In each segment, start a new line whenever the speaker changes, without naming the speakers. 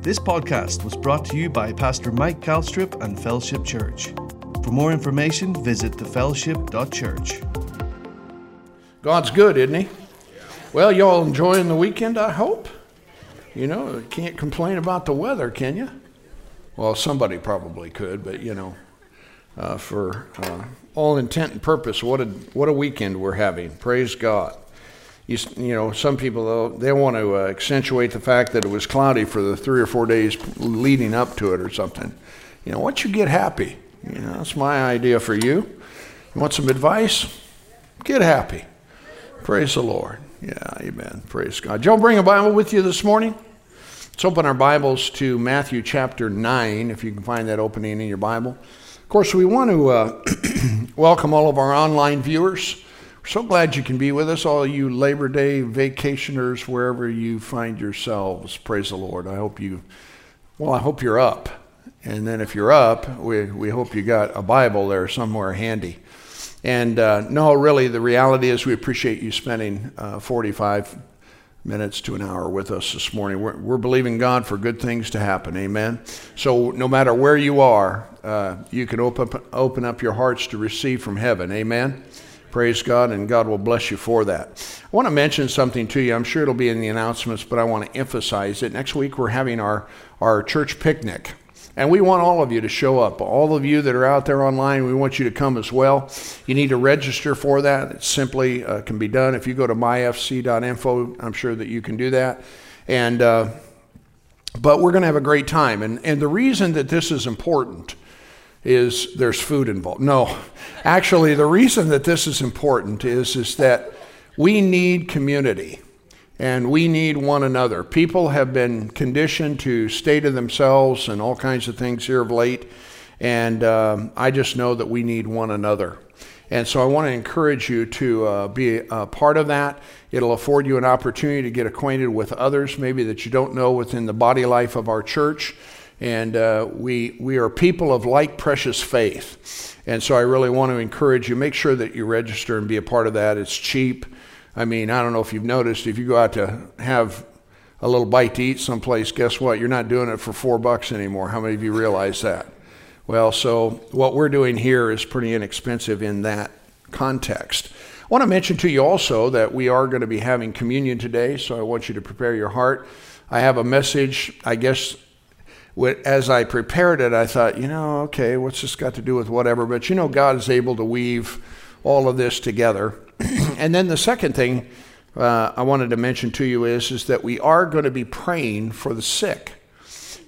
This podcast was brought to you by Pastor Mike Calstrip and Fellowship Church. For more information, visit thefellowship.church.
God's good, isn't He? Well, y'all enjoying the weekend, I hope. You know, can't complain about the weather, can you? Well, somebody probably could, but you know, uh, for uh, all intent and purpose, what a what a weekend we're having. Praise God. You, you know, some people they want to uh, accentuate the fact that it was cloudy for the three or four days leading up to it or something. You know, once you get happy, you know, that's my idea for you. You want some advice? Get happy. Praise the Lord. Yeah, amen. Praise God. Joe, bring a Bible with you this morning? Let's open our Bibles to Matthew chapter 9, if you can find that opening in your Bible. Of course, we want to uh, welcome all of our online viewers. So glad you can be with us, all you Labor Day vacationers, wherever you find yourselves. Praise the Lord. I hope you, well, I hope you're up. And then if you're up, we, we hope you got a Bible there somewhere handy. And uh, no, really, the reality is we appreciate you spending uh, 45 minutes to an hour with us this morning. We're, we're, believing God for good things to happen. Amen. So no matter where you are, uh, you can open open up your hearts to receive from heaven. Amen. Praise God, and God will bless you for that. I want to mention something to you. I'm sure it'll be in the announcements, but I want to emphasize it. Next week, we're having our, our church picnic. And we want all of you to show up. All of you that are out there online, we want you to come as well. You need to register for that. It simply uh, can be done. If you go to myfc.info, I'm sure that you can do that. And, uh, but we're going to have a great time. And, and the reason that this is important is there's food involved. No, actually, the reason that this is important is, is that we need community and we need one another. People have been conditioned to stay to themselves and all kinds of things here of late, and um, I just know that we need one another. And so I want to encourage you to uh, be a part of that. It'll afford you an opportunity to get acquainted with others, maybe that you don't know within the body life of our church. And uh, we, we are people of like precious faith. And so I really want to encourage you, make sure that you register and be a part of that. It's cheap. I mean, I don't know if you've noticed, if you go out to have a little bite to eat someplace, guess what? You're not doing it for four bucks anymore. How many of you realize that? Well, so what we're doing here is pretty inexpensive in that context. I want to mention to you also that we are going to be having communion today, so I want you to prepare your heart. I have a message, I guess, as I prepared it, I thought, you know, okay, what's this got to do with whatever? But you know, God is able to weave all of this together. and then the second thing uh, I wanted to mention to you is, is that we are going to be praying for the sick.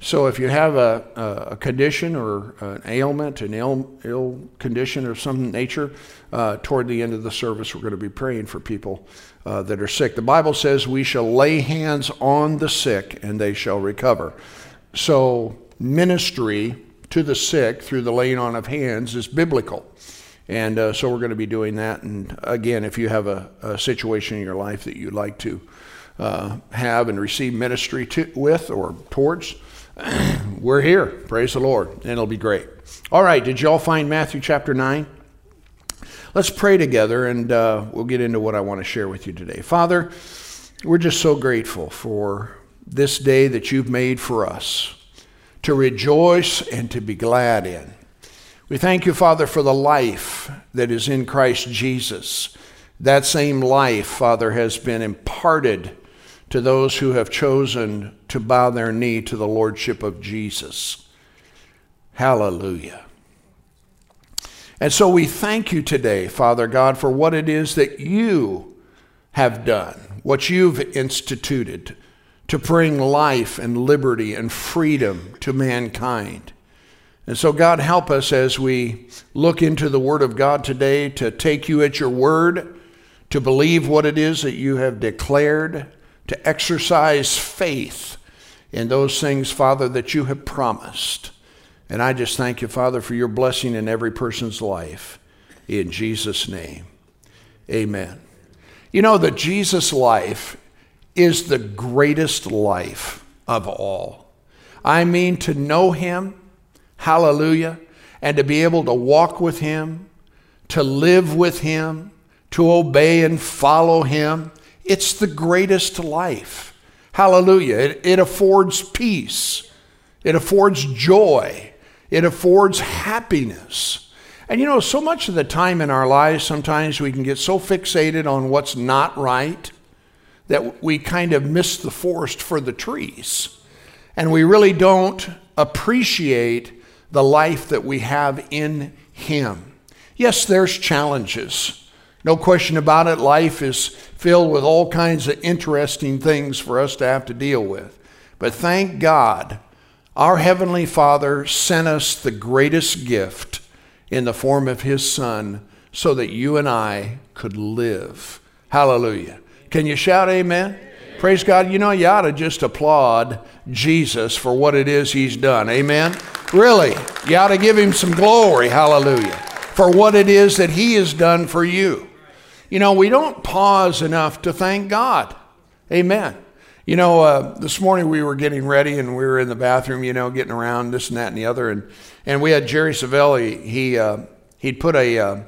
So if you have a, a condition or an ailment, an ill, ill condition of some nature, uh, toward the end of the service, we're going to be praying for people uh, that are sick. The Bible says we shall lay hands on the sick and they shall recover. So ministry to the sick through the laying on of hands is biblical. And uh, so we're going to be doing that. And again, if you have a, a situation in your life that you'd like to uh, have and receive ministry to, with or towards, we're here. Praise the Lord. And it'll be great. All right, did you all find Matthew chapter 9? Let's pray together and uh, we'll get into what I want to share with you today. Father, we're just so grateful for this day that you've made for us to rejoice and to be glad in. We thank you, Father, for the life that is in Christ Jesus. That same life, Father, has been imparted to those who have chosen to bow their knee to the Lordship of Jesus. Hallelujah. And so we thank you today, Father God, for what it is that you have done, what you've instituted to bring life and liberty and freedom to mankind. And so, God, help us as we look into the Word of God today to take you at your word, to believe what it is that you have declared, to exercise faith in those things, Father, that you have promised. And I just thank you, Father, for your blessing in every person's life. In Jesus' name, amen. You know that Jesus' life is the greatest life of all. I mean, to know him Hallelujah. And to be able to walk with Him, to live with Him, to obey and follow Him. It's the greatest life. Hallelujah. It, it affords peace, it affords joy, it affords happiness. And you know, so much of the time in our lives, sometimes we can get so fixated on what's not right that we kind of miss the forest for the trees. And we really don't appreciate the life that we have in Him. Yes, there's challenges. No question about it. Life is filled with all kinds of interesting things for us to have to deal with. But thank God, our Heavenly Father sent us the greatest gift in the form of His Son so that you and I could live. Hallelujah. Can you shout amen? amen? Praise God. You know, you ought to just applaud Jesus for what it is He's done. Amen? Really, you ought to give Him some glory. Hallelujah. For what it is that He has done for you. You know, we don't pause enough to thank God. Amen. You know, uh, this morning we were getting ready and we were in the bathroom, you know, getting around this and that and the other, and and we had Jerry Savelle. He uh, he'd put a uh,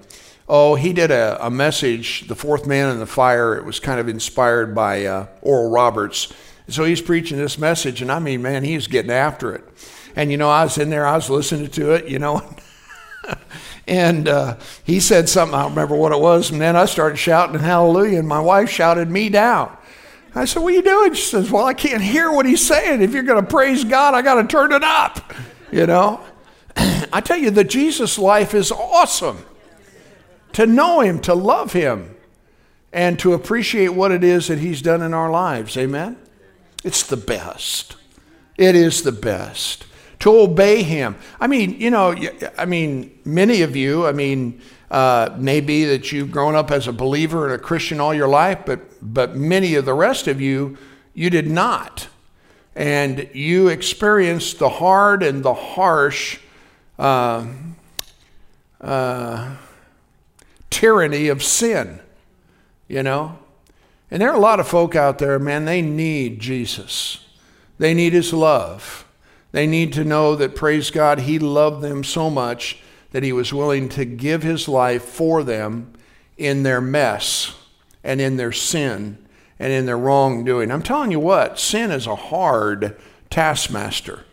oh he did a, a, message, the fourth man in the fire. It was kind of inspired by uh, Oral Roberts. So he's preaching this message, and I mean, man, he's getting after it. And you know, I was in there, I was listening to it, you know. And uh, he said something, I don't remember what it was, and then I started shouting hallelujah, and my wife shouted me down. I said, What are you doing? She says, Well, I can't hear what he's saying. If you're going to praise God, I got to turn it up. You know? I tell you, the Jesus life is awesome. To know him, to love him, and to appreciate what it is that he's done in our lives. Amen? It's the best. It is the best to obey him. I mean, you know, I mean, many of you, I mean, uh, maybe that you've grown up as a believer and a Christian all your life, but but many of the rest of you, you did not, and you experienced the hard and the harsh uh, uh, tyranny of sin. You know, and there are a lot of folk out there, man. They need Jesus. They need His love. They need to know that, praise God, He loved them so much that He was willing to give His life for them in their mess and in their sin and in their wrongdoing. I'm telling you what, sin is a hard taskmaster.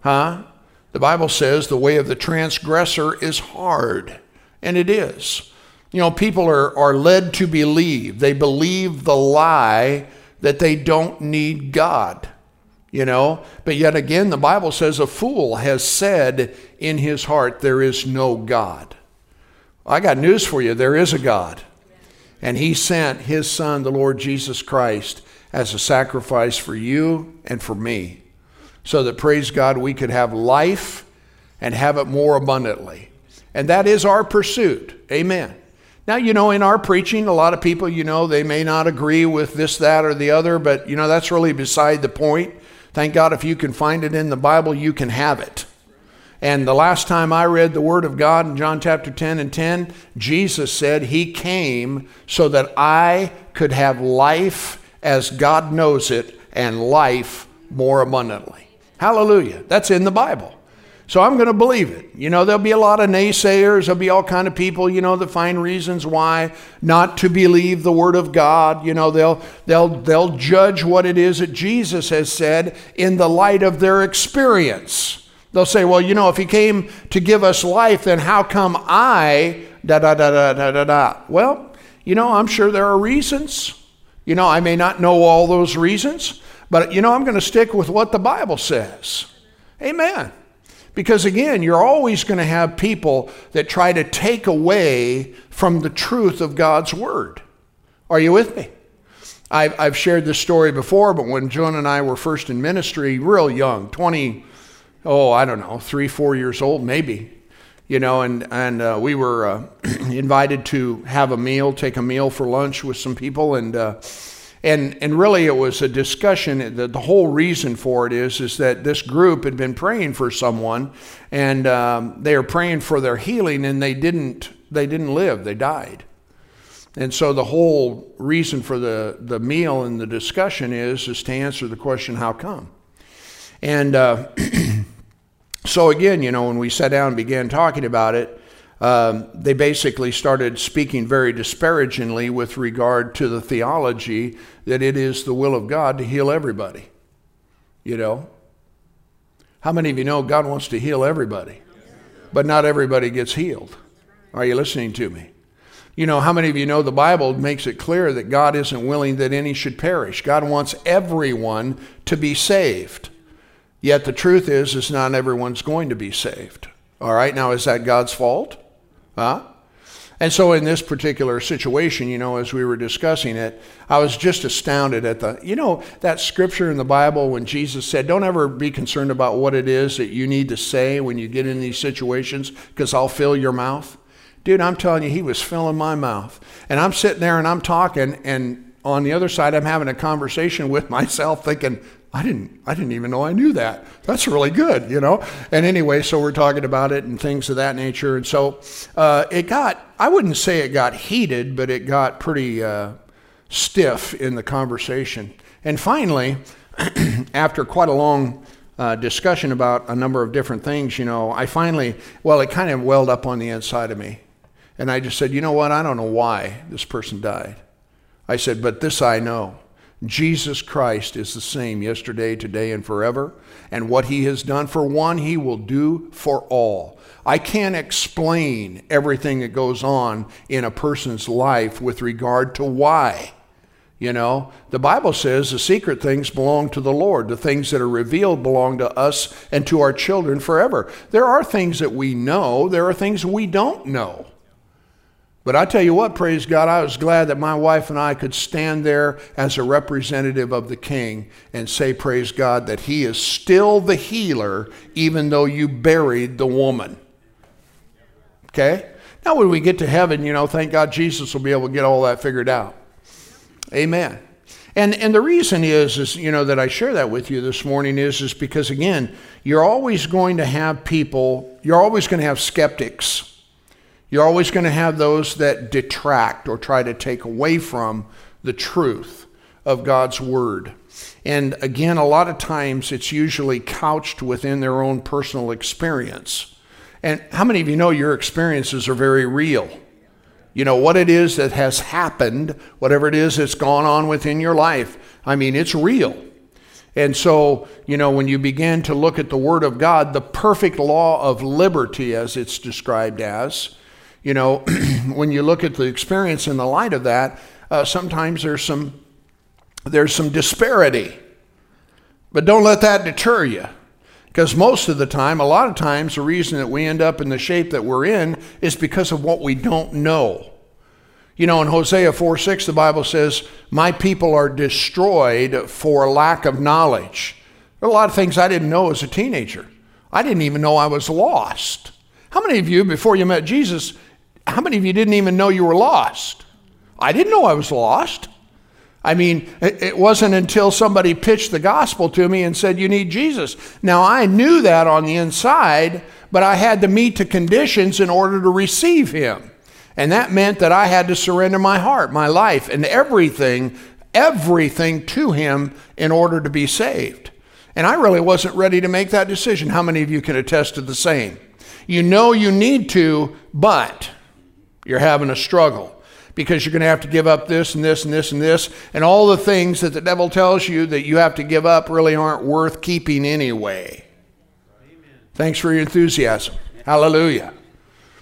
Huh? The Bible says the way of the transgressor is hard, and it is. You know, people are, are led to believe. They believe the lie that they don't need God you know? But yet again the bible says a fool has said in his heart there is no god. I got news for you. There is a god. And he sent his son the lord jesus christ as a sacrifice for you and for me so that praise god we could have life and have it more abundantly. And that is our pursuit. Amen now, you know, in our preaching, a lot of people, you know, they may not agree with this, that, or the other, but, you know, that's really beside the point. Thank God if you can find it in the Bible, you can have it. And the last time I read the Word of God in John chapter 10 and 10, Jesus said He came so that I could have life as God knows it and life more abundantly. Hallelujah. That's in the Bible. So I'm going to believe it. You know, there'll be a lot of naysayers. There'll be all kind of people, you know, that find reasons why not to believe the word of God. You know, they'll they'll they'll judge what it is that Jesus has said in the light of their experience. They'll say, well, you know, if he came to give us life, then how come I da da da da da da da? Well, you know, I'm sure there are reasons. You know, I may not know all those reasons, but you know, I'm going to stick with what the Bible says. Amen. Because again, you're always going to have people that try to take away from the truth of God's word. Are you with me? I've, I've shared this story before, but when Joan and I were first in ministry, real young, 20, oh, I don't know, three, four years old, maybe, you know, and, and uh, we were uh, invited to have a meal, take a meal for lunch with some people, and uh, and, and really, it was a discussion. The, the whole reason for it is, is that this group had been praying for someone, and um, they were praying for their healing, and they didn't, they didn't live, they died. And so the whole reason for the, the meal and the discussion is, is to answer the question, how come? And uh, so again, you know, when we sat down and began talking about it, um, they basically started speaking very disparagingly with regard to the theology that it is the will of God to heal everybody. You know? How many of you know God wants to heal everybody? But not everybody gets healed. Are you listening to me? You know, how many of you know the Bible makes it clear that God isn't willing that any should perish? God wants everyone to be saved. Yet the truth is, is not everyone's going to be saved. All right, now is that God's fault? Huh? And so, in this particular situation, you know, as we were discussing it, I was just astounded at the, you know, that scripture in the Bible when Jesus said, Don't ever be concerned about what it is that you need to say when you get in these situations, because I'll fill your mouth. Dude, I'm telling you, he was filling my mouth. And I'm sitting there and I'm talking, and on the other side, I'm having a conversation with myself thinking, I didn't, I didn't even know I knew that. That's really good, you know? And anyway, so we're talking about it and things of that nature. And so uh, it got, I wouldn't say it got heated, but it got pretty uh, stiff in the conversation. And finally, after quite a long uh, discussion about a number of different things, you know, I finally, well, it kind of welled up on the inside of me. And I just said, you know what? I don't know why this person died. I said, but this I know. Jesus Christ is the same yesterday, today, and forever. And what he has done for one, he will do for all. I can't explain everything that goes on in a person's life with regard to why. You know, the Bible says the secret things belong to the Lord. The things that are revealed belong to us and to our children forever. There are things that we know, there are things we don't know. But I tell you what, praise God, I was glad that my wife and I could stand there as a representative of the King and say, praise God, that He is still the healer, even though you buried the woman. Okay? Now, when we get to heaven, you know, thank God Jesus will be able to get all that figured out. Amen. And, and the reason is, is, you know, that I share that with you this morning is, is because, again, you're always going to have people, you're always going to have skeptics you're always going to have those that detract or try to take away from the truth of God's Word. And again, a lot of times it's usually couched within their own personal experience. And how many of you know your experiences are very real? You know, what it is that has happened, whatever it is that's gone on within your life, I mean, it's real. And so, you know, when you begin to look at the Word of God, the perfect law of liberty, as it's described as, you know, when you look at the experience in the light of that, uh, sometimes there's some there's some disparity. But don't let that deter you. Because most of the time, a lot of times, the reason that we end up in the shape that we're in is because of what we don't know. You know, in Hosea 4 6, the Bible says, My people are destroyed for lack of knowledge. There are a lot of things I didn't know as a teenager. I didn't even know I was lost. How many of you, before you met Jesus, how many of you didn't even know you were lost? I didn't know I was lost. I mean, it wasn't until somebody pitched the gospel to me and said, You need Jesus. Now, I knew that on the inside, but I had to meet the conditions in order to receive Him. And that meant that I had to surrender my heart, my life, and everything, everything to Him in order to be saved. And I really wasn't ready to make that decision. How many of you can attest to the same? You know you need to, but you're having a struggle because you're going to have to give up this and this and this and this. And all the things that the devil tells you that you have to give up really aren't worth keeping anyway. Amen. Thanks for your enthusiasm. Hallelujah.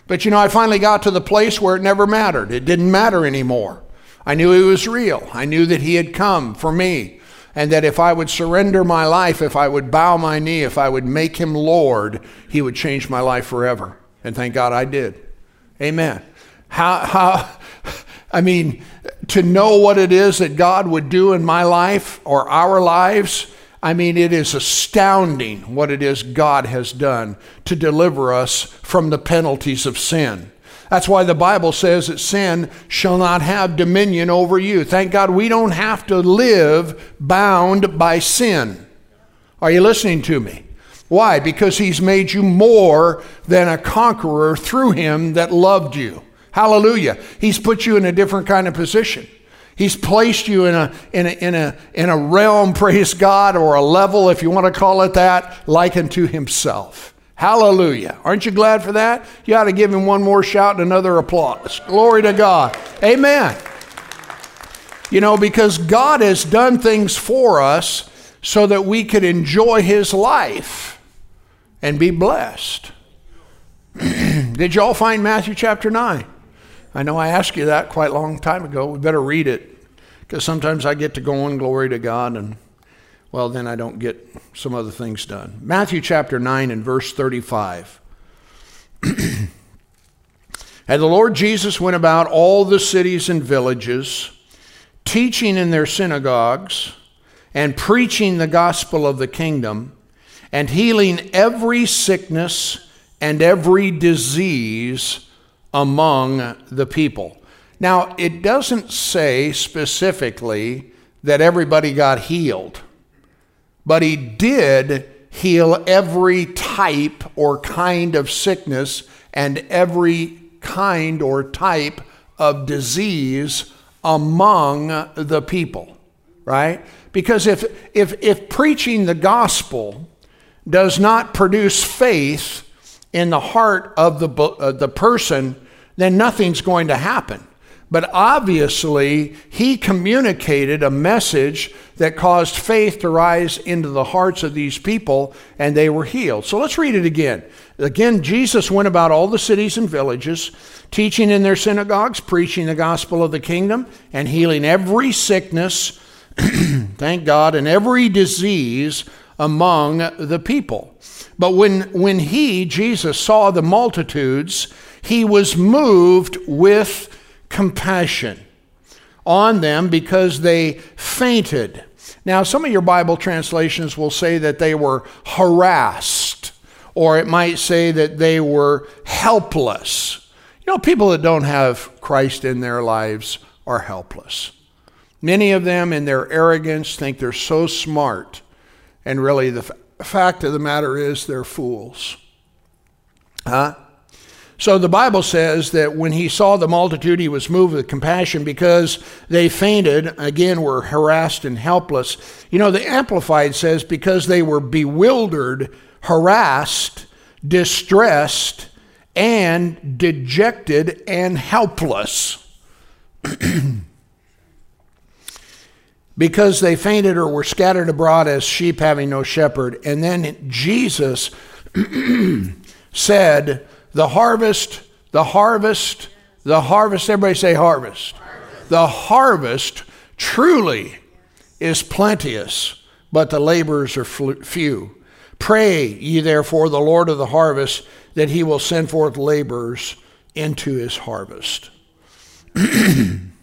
But you know, I finally got to the place where it never mattered. It didn't matter anymore. I knew he was real. I knew that he had come for me. And that if I would surrender my life, if I would bow my knee, if I would make him Lord, he would change my life forever. And thank God I did. Amen. How, how, I mean, to know what it is that God would do in my life or our lives, I mean, it is astounding what it is God has done to deliver us from the penalties of sin. That's why the Bible says that sin shall not have dominion over you. Thank God we don't have to live bound by sin. Are you listening to me? Why? Because He's made you more than a conqueror through Him that loved you. Hallelujah. He's put you in a different kind of position. He's placed you in a, in a, in a, in a realm, praise God, or a level, if you want to call it that, like unto himself. Hallelujah. Aren't you glad for that? You ought to give him one more shout and another applause. Glory to God. Amen. You know, because God has done things for us so that we could enjoy his life and be blessed. Did you all find Matthew chapter 9? I know I asked you that quite a long time ago. We better read it because sometimes I get to go going, glory to God, and well, then I don't get some other things done. Matthew chapter 9 and verse 35. and the Lord Jesus went about all the cities and villages, teaching in their synagogues and preaching the gospel of the kingdom and healing every sickness and every disease among the people. Now, it doesn't say specifically that everybody got healed but he did heal every type or kind of sickness and every kind or type of disease among the people, right? Because if, if, if preaching the gospel does not produce faith in the heart of the, uh, the person, then nothing's going to happen. But obviously, he communicated a message that caused faith to rise into the hearts of these people, and they were healed. So let's read it again. Again, Jesus went about all the cities and villages, teaching in their synagogues, preaching the gospel of the kingdom, and healing every sickness, thank God, and every disease among the people. But when, when he, Jesus, saw the multitudes, he was moved with compassion on them because they fainted. Now, some of your Bible translations will say that they were harassed, or it might say that they were helpless. You know, people that don't have Christ in their lives are helpless. Many of them, in their arrogance, think they're so smart, and really, the f- fact of the matter is they're fools. Huh? So the Bible says that when he saw the multitude, he was moved with compassion because they fainted, again, were harassed and helpless. You know, the Amplified says because they were bewildered, harassed, distressed, and dejected and helpless. because they fainted or were scattered abroad as sheep having no shepherd. And then Jesus said, the harvest, the harvest, the harvest. Everybody say harvest. harvest. The harvest truly is plenteous, but the laborers are few. Pray ye therefore the Lord of the harvest that he will send forth laborers into his harvest.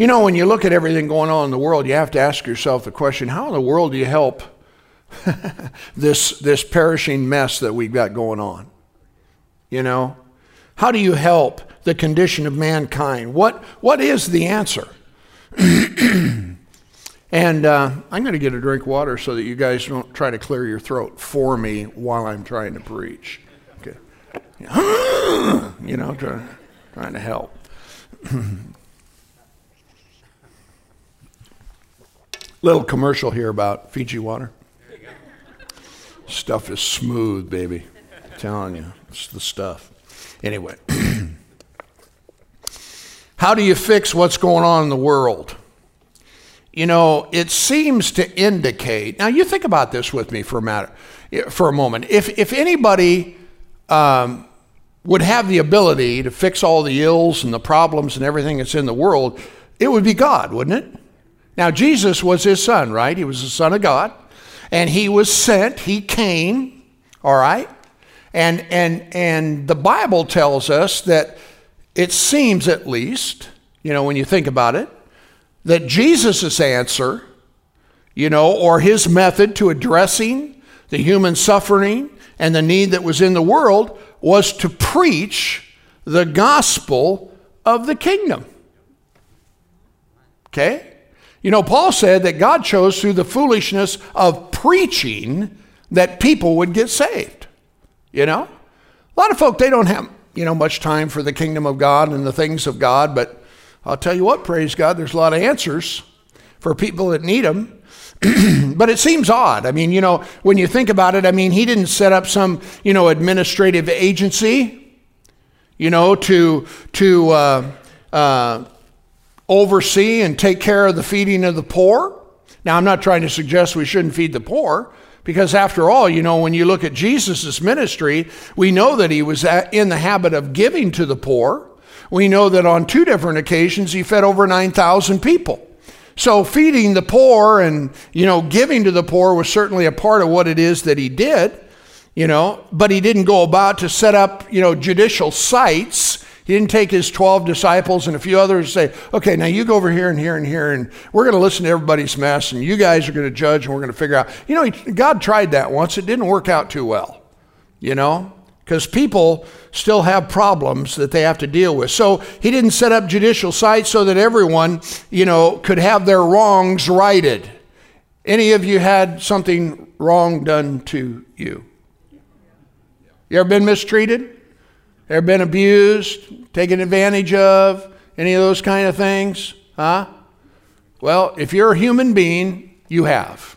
you know, when you look at everything going on in the world, you have to ask yourself the question how in the world do you help this, this perishing mess that we've got going on? You know? How do you help the condition of mankind? What, what is the answer? and uh, I'm going to get a drink of water so that you guys don't try to clear your throat for me while I'm trying to preach. Okay. you know, try, trying to help. Little commercial here about Fiji water. Stuff is smooth, baby. I'm telling you. It's the stuff. Anyway, how do you fix what's going on in the world? You know, it seems to indicate. Now, you think about this with me for a matter, for a moment. If if anybody um, would have the ability to fix all the ills and the problems and everything that's in the world, it would be God, wouldn't it? Now, Jesus was his son, right? He was the son of God, and he was sent. He came, all right, and, and, and the Bible tells us that it seems, at least, you know, when you think about it, that Jesus' answer, you know, or his method to addressing the human suffering and the need that was in the world was to preach the gospel of the kingdom. Okay? You know, Paul said that God chose through the foolishness of preaching that people would get saved. You know? A lot of folk, they don't have, you know, much time for the kingdom of God and the things of God, but I'll tell you what, praise God, there's a lot of answers for people that need them. but it seems odd. I mean, you know, when you think about it, I mean, he didn't set up some, you know, administrative agency, you know, to to uh, uh, oversee and take care of the feeding of the poor. Now, I'm not trying to suggest we shouldn't feed the poor, because after all, you know, when you look at Jesus' ministry, we know that he was in the habit of giving to the poor. We know that on two different occasions he fed over 9,000 people. So feeding the poor and, you know, giving to the poor was certainly a part of what it is that he did, you know, but he didn't go about to set up, you know, judicial sites he didn't take his 12 disciples and a few others and say, okay, now you go over here and here and here, and we're going to listen to everybody's mess, and you guys are going to judge, and we're going to figure out. You know, God tried that once. It didn't work out too well, you know, because people still have problems that they have to deal with. So he didn't set up judicial sites so that everyone, you know, could have their wrongs righted. Any of you had something wrong done to you? You ever been mistreated? Ever been abused, taken advantage of, any of those kind of things? Huh? Well, if you're a human being, you have.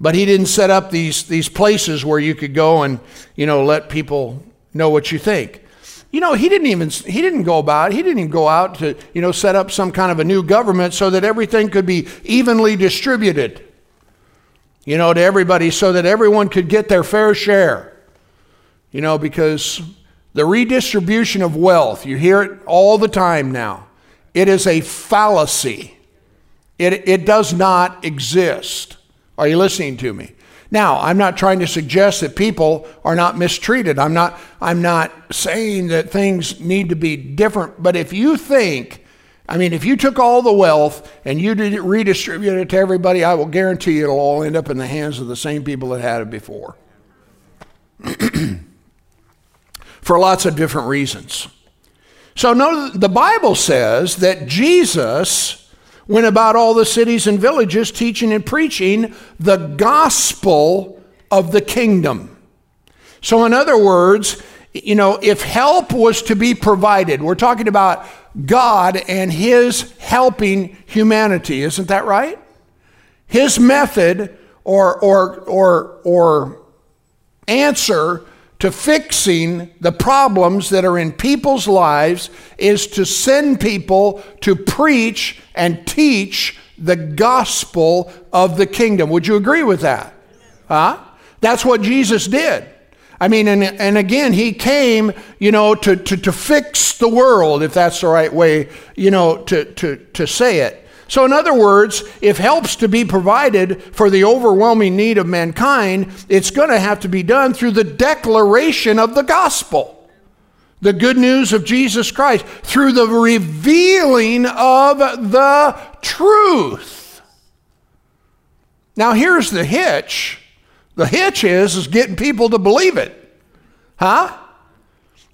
But he didn't set up these, these places where you could go and, you know, let people know what you think. You know, he didn't even he didn't go about, he didn't even go out to, you know, set up some kind of a new government so that everything could be evenly distributed. You know, to everybody so that everyone could get their fair share. You know, because the redistribution of wealth, you hear it all the time now. It is a fallacy. It, it does not exist. Are you listening to me? Now, I'm not trying to suggest that people are not mistreated. I'm not, I'm not saying that things need to be different. But if you think, I mean, if you took all the wealth and you did redistribute it to everybody, I will guarantee you it'll all end up in the hands of the same people that had it before. for lots of different reasons. So, no, the Bible says that Jesus went about all the cities and villages teaching and preaching the gospel of the kingdom. So, in other words, you know, if help was to be provided, we're talking about God and His helping humanity, isn't that right? His method or, or, or, or answer to fixing the problems that are in people's lives is to send people to preach and teach the gospel of the kingdom. Would you agree with that? Huh? That's what Jesus did. I mean, and, and again, he came, you know, to, to, to fix the world, if that's the right way, you know, to, to, to say it. So, in other words, if help's to be provided for the overwhelming need of mankind, it's going to have to be done through the declaration of the gospel, the good news of Jesus Christ, through the revealing of the truth. Now, here's the hitch. The hitch is, is getting people to believe it. Huh?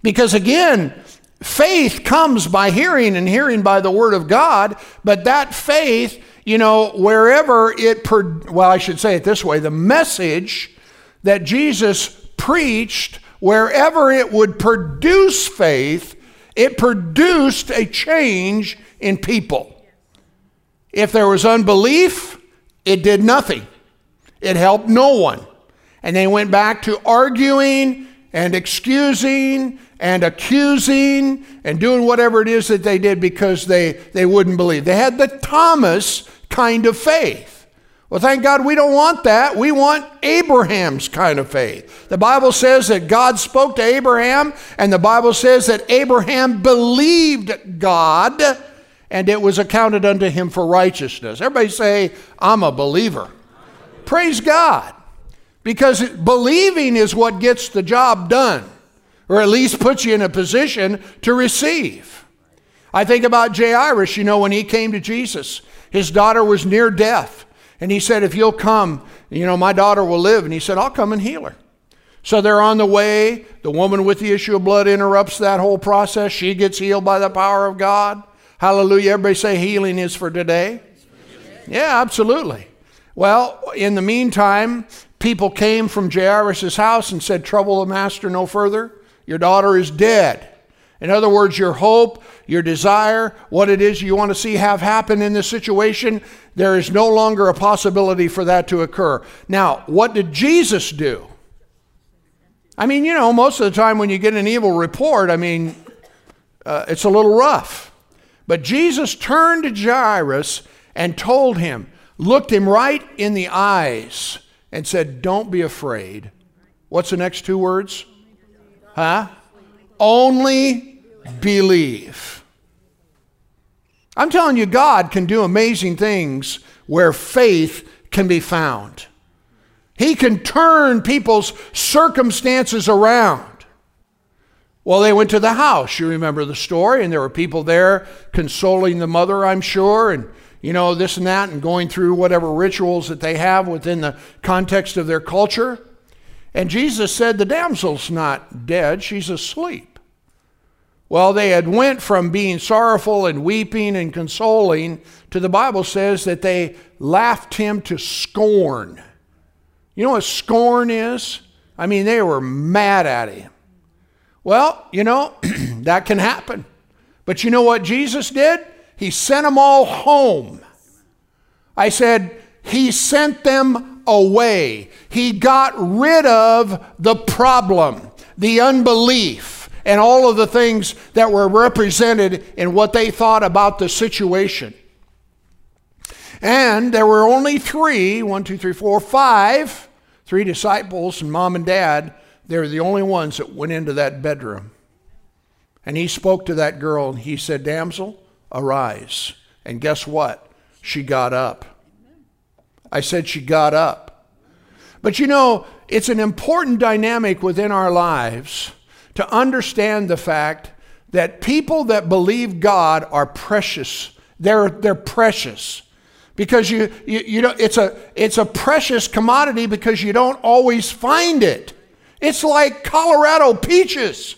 Because again, Faith comes by hearing and hearing by the word of God, but that faith, you know, wherever it, per, well, I should say it this way the message that Jesus preached, wherever it would produce faith, it produced a change in people. If there was unbelief, it did nothing, it helped no one. And they went back to arguing and excusing and accusing and doing whatever it is that they did because they, they wouldn't believe. They had the Thomas kind of faith. Well, thank God we don't want that. We want Abraham's kind of faith. The Bible says that God spoke to Abraham, and the Bible says that Abraham believed God, and it was accounted unto him for righteousness. Everybody say, I'm a believer. Praise God. Because believing is what gets the job done or at least puts you in a position to receive. I think about Jairus, you know, when he came to Jesus, his daughter was near death. And he said, If you'll come, you know, my daughter will live. And he said, I'll come and heal her. So they're on the way. The woman with the issue of blood interrupts that whole process. She gets healed by the power of God. Hallelujah. Everybody say healing is for today. Yeah, absolutely. Well, in the meantime, people came from Jairus' house and said, Trouble the master no further. Your daughter is dead. In other words, your hope, your desire, what it is you want to see have happen in this situation, there is no longer a possibility for that to occur. Now, what did Jesus do? I mean, you know, most of the time when you get an evil report, I mean, uh, it's a little rough. But Jesus turned to Jairus and told him, looked him right in the eyes, and said, Don't be afraid. What's the next two words? Huh? Only believe. I'm telling you, God can do amazing things where faith can be found. He can turn people's circumstances around. Well, they went to the house. You remember the story, and there were people there consoling the mother, I'm sure, and you know, this and that, and going through whatever rituals that they have within the context of their culture. And Jesus said, The damsel's not dead, she's asleep. Well, they had went from being sorrowful and weeping and consoling to the Bible says that they laughed him to scorn. You know what scorn is? I mean, they were mad at him. Well, you know, that can happen. But you know what Jesus did? He sent them all home. I said, He sent them away. He got rid of the problem, the unbelief, and all of the things that were represented in what they thought about the situation. And there were only three one, two, three, four, five, three disciples and mom and dad. They were the only ones that went into that bedroom. And he spoke to that girl and he said, Damsel, arise. And guess what? She got up. I said she got up. But you know, it's an important dynamic within our lives to understand the fact that people that believe God are precious. They're, they're precious. Because you, you, you know, it's a, it's a precious commodity because you don't always find it. It's like Colorado peaches.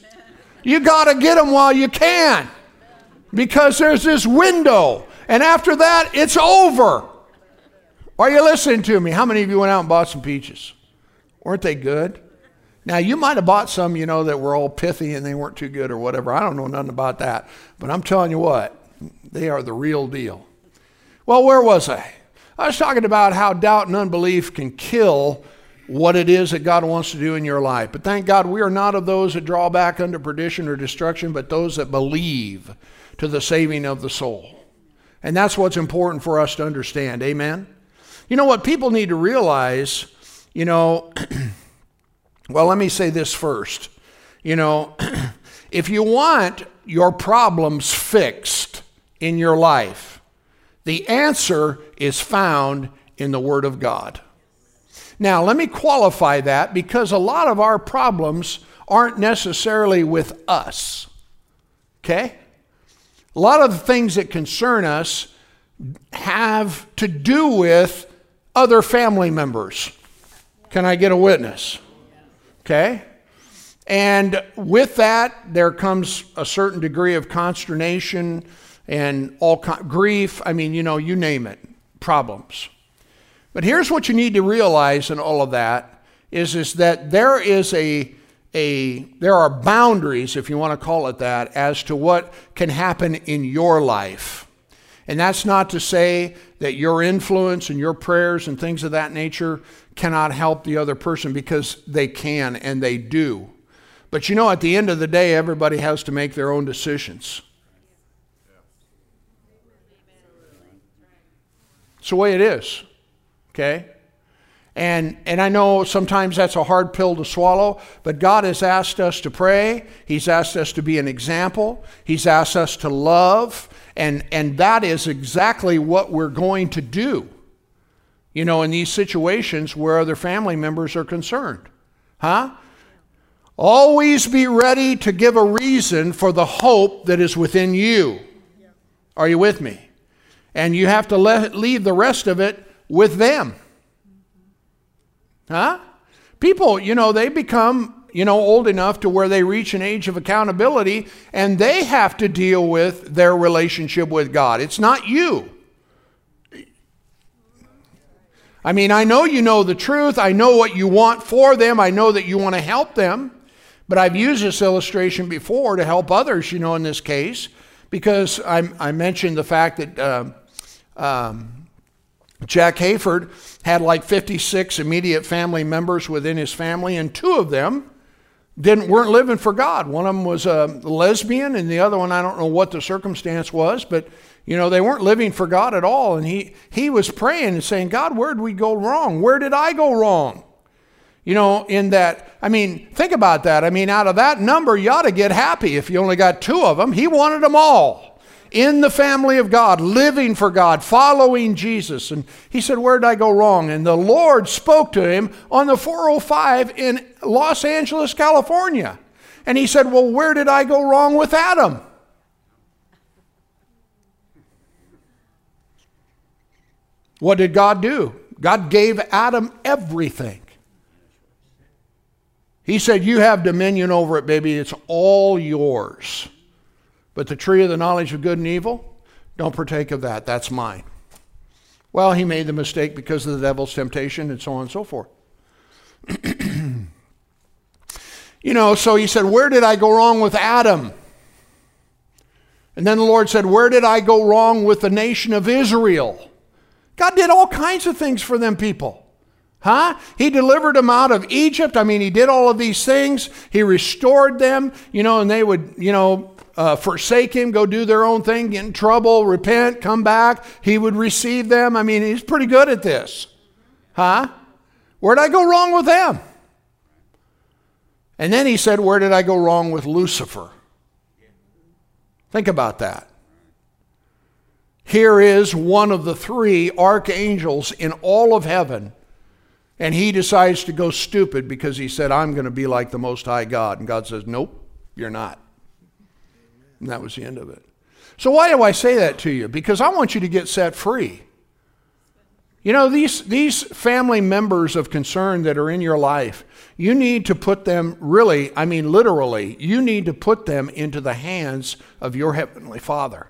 You got to get them while you can because there's this window. And after that, it's over. Are you listening to me? How many of you went out and bought some peaches? Weren't they good? Now, you might have bought some, you know, that were all pithy and they weren't too good or whatever. I don't know nothing about that. But I'm telling you what, they are the real deal. Well, where was I? I was talking about how doubt and unbelief can kill what it is that God wants to do in your life. But thank God we are not of those that draw back under perdition or destruction, but those that believe to the saving of the soul. And that's what's important for us to understand. Amen? You know what people need to realize, you know, well, let me say this first. You know, if you want your problems fixed in your life, the answer is found in the Word of God. Now, let me qualify that because a lot of our problems aren't necessarily with us. Okay? A lot of the things that concern us have to do with other family members. Can I get a witness? Okay? And with that, there comes a certain degree of consternation and all con- grief. I mean, you know, you name it, problems. But here's what you need to realize in all of that is, is that there is a a there are boundaries if you want to call it that as to what can happen in your life. And that's not to say that your influence and your prayers and things of that nature cannot help the other person because they can and they do. But you know at the end of the day everybody has to make their own decisions. It's the way it is okay and, and I know sometimes that's a hard pill to swallow, but God has asked us to pray. He's asked us to be an example. He's asked us to love. And, and that is exactly what we're going to do, you know, in these situations where other family members are concerned. Huh? Always be ready to give a reason for the hope that is within you. Are you with me? And you have to let, leave the rest of it with them. Huh? People, you know, they become, you know, old enough to where they reach an age of accountability and they have to deal with their relationship with God. It's not you. I mean, I know you know the truth. I know what you want for them. I know that you want to help them. But I've used this illustration before to help others, you know, in this case, because I, I mentioned the fact that uh, um, Jack Hayford had like 56 immediate family members within his family, and two of them didn't weren't living for God. One of them was a lesbian, and the other one I don't know what the circumstance was, but you know they weren't living for God at all. And he he was praying and saying, God, where did we go wrong? Where did I go wrong? You know, in that, I mean, think about that. I mean, out of that number, you ought to get happy if you only got two of them. He wanted them all in the family of God, living for God, following Jesus. And he said, Where did I go wrong? And the Lord spoke to him on the 405 in Los Angeles, California. And he said, Well, where did I go wrong with Adam? What did God do? God gave Adam everything. He said, You have dominion over it, baby. It's all yours. But the tree of the knowledge of good and evil, don't partake of that. That's mine. Well, he made the mistake because of the devil's temptation and so on and so forth. you know, so he said, Where did I go wrong with Adam? And then the Lord said, Where did I go wrong with the nation of Israel? God did all kinds of things for them people. Huh? He delivered them out of Egypt. I mean, he did all of these things. He restored them, you know, and they would, you know, uh, forsake him, go do their own thing, get in trouble, repent, come back. He would receive them. I mean, he's pretty good at this. Huh? Where'd I go wrong with them? And then he said, Where did I go wrong with Lucifer? Think about that. Here is one of the three archangels in all of heaven and he decides to go stupid because he said, I'm going to be like the Most High God. And God says, Nope, you're not. And that was the end of it. So, why do I say that to you? Because I want you to get set free. You know, these, these family members of concern that are in your life, you need to put them really, I mean, literally, you need to put them into the hands of your Heavenly Father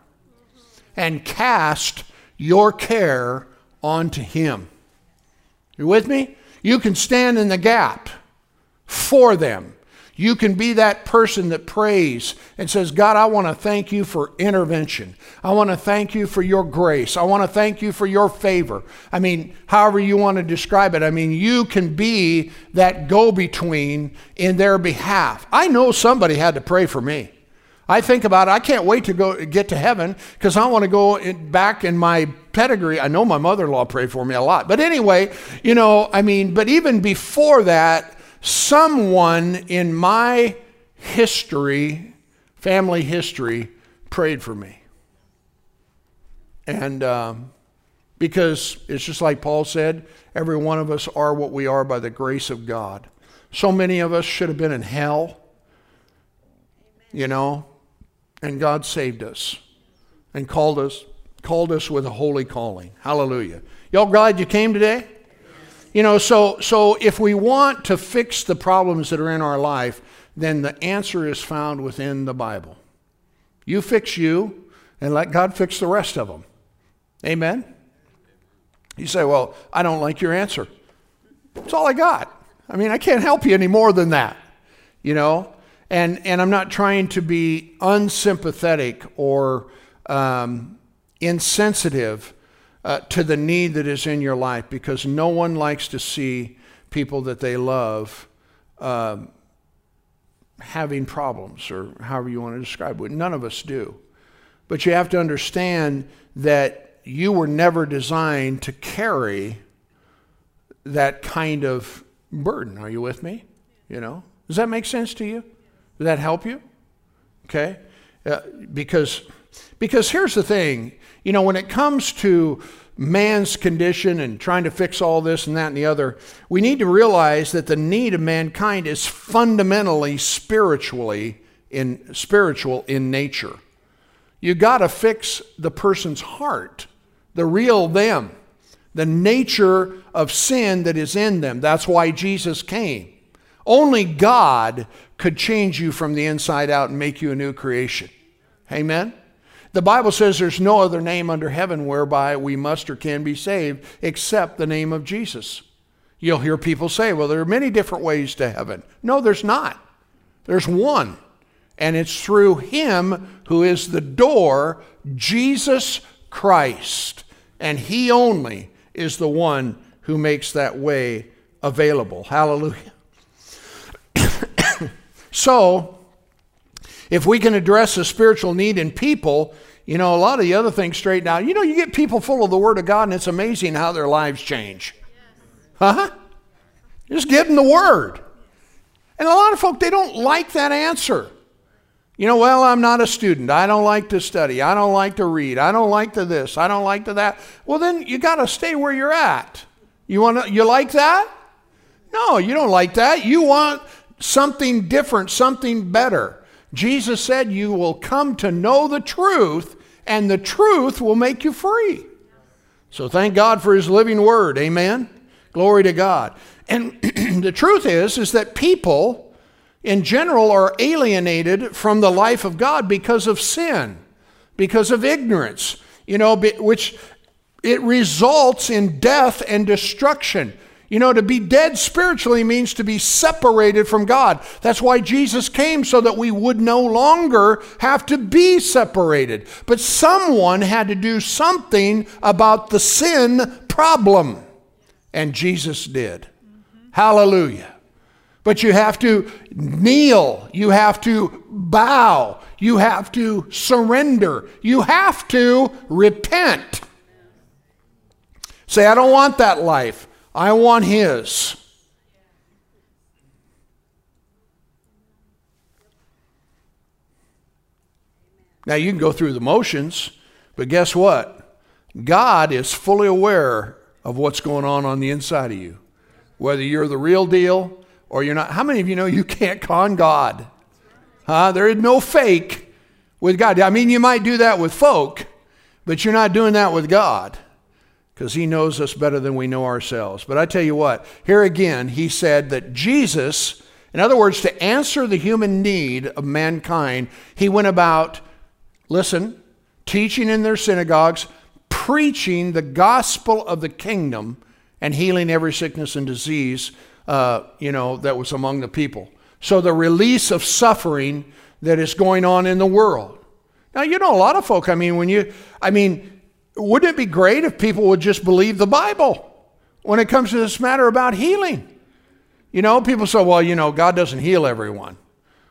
and cast your care onto Him. You with me? You can stand in the gap for them. You can be that person that prays and says, God, I want to thank you for intervention. I want to thank you for your grace. I want to thank you for your favor. I mean, however you want to describe it. I mean, you can be that go between in their behalf. I know somebody had to pray for me. I think about it. I can't wait to go get to heaven because I want to go in, back in my pedigree. I know my mother-in-law prayed for me a lot, but anyway, you know, I mean, but even before that, someone in my history, family history, prayed for me, and um, because it's just like Paul said, every one of us are what we are by the grace of God. So many of us should have been in hell. You know, and God saved us and called us called us with a holy calling. Hallelujah. Y'all glad you came today? You know, so so if we want to fix the problems that are in our life, then the answer is found within the Bible. You fix you and let God fix the rest of them. Amen. You say, "Well, I don't like your answer." It's all I got. I mean, I can't help you any more than that. You know, and, and I'm not trying to be unsympathetic or um, insensitive uh, to the need that is in your life because no one likes to see people that they love um, having problems or however you want to describe it. None of us do. But you have to understand that you were never designed to carry that kind of burden. Are you with me? You know? Does that make sense to you? Does that help you? Okay? Uh, because, because here's the thing you know, when it comes to man's condition and trying to fix all this and that and the other, we need to realize that the need of mankind is fundamentally spiritually in spiritual in nature. You got to fix the person's heart, the real them, the nature of sin that is in them. That's why Jesus came. Only God could change you from the inside out and make you a new creation. Amen? The Bible says there's no other name under heaven whereby we must or can be saved except the name of Jesus. You'll hear people say, well, there are many different ways to heaven. No, there's not. There's one. And it's through him who is the door, Jesus Christ. And he only is the one who makes that way available. Hallelujah. so, if we can address a spiritual need in people, you know, a lot of the other things straighten out. You know, you get people full of the Word of God, and it's amazing how their lives change. Huh? Just give them the Word. And a lot of folk, they don't like that answer. You know, well, I'm not a student. I don't like to study. I don't like to read. I don't like to this. I don't like to that. Well, then you got to stay where you're at. You want to, you like that? No, you don't like that. You want something different, something better. Jesus said you will come to know the truth and the truth will make you free. So thank God for his living word. Amen. Glory to God. And the truth is is that people in general are alienated from the life of God because of sin, because of ignorance, you know, which it results in death and destruction. You know, to be dead spiritually means to be separated from God. That's why Jesus came, so that we would no longer have to be separated. But someone had to do something about the sin problem, and Jesus did. Mm-hmm. Hallelujah. But you have to kneel, you have to bow, you have to surrender, you have to repent. Say, I don't want that life. I want His. Now, you can go through the motions, but guess what? God is fully aware of what's going on on the inside of you. Whether you're the real deal or you're not. How many of you know you can't con God? Huh? There is no fake with God. I mean, you might do that with folk, but you're not doing that with God because he knows us better than we know ourselves. But I tell you what, here again, he said that Jesus, in other words, to answer the human need of mankind, he went about, listen, teaching in their synagogues, preaching the gospel of the kingdom, and healing every sickness and disease, uh, you know, that was among the people. So the release of suffering that is going on in the world. Now, you know, a lot of folk, I mean, when you, I mean, wouldn't it be great if people would just believe the Bible when it comes to this matter about healing? You know, people say, well, you know, God doesn't heal everyone.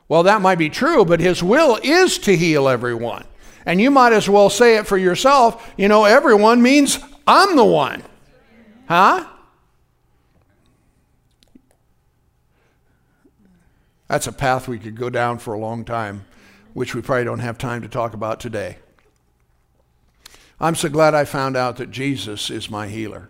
Well, that might be true, but His will is to heal everyone. And you might as well say it for yourself. You know, everyone means I'm the one. Huh? That's a path we could go down for a long time, which we probably don't have time to talk about today. I'm so glad I found out that Jesus is my healer.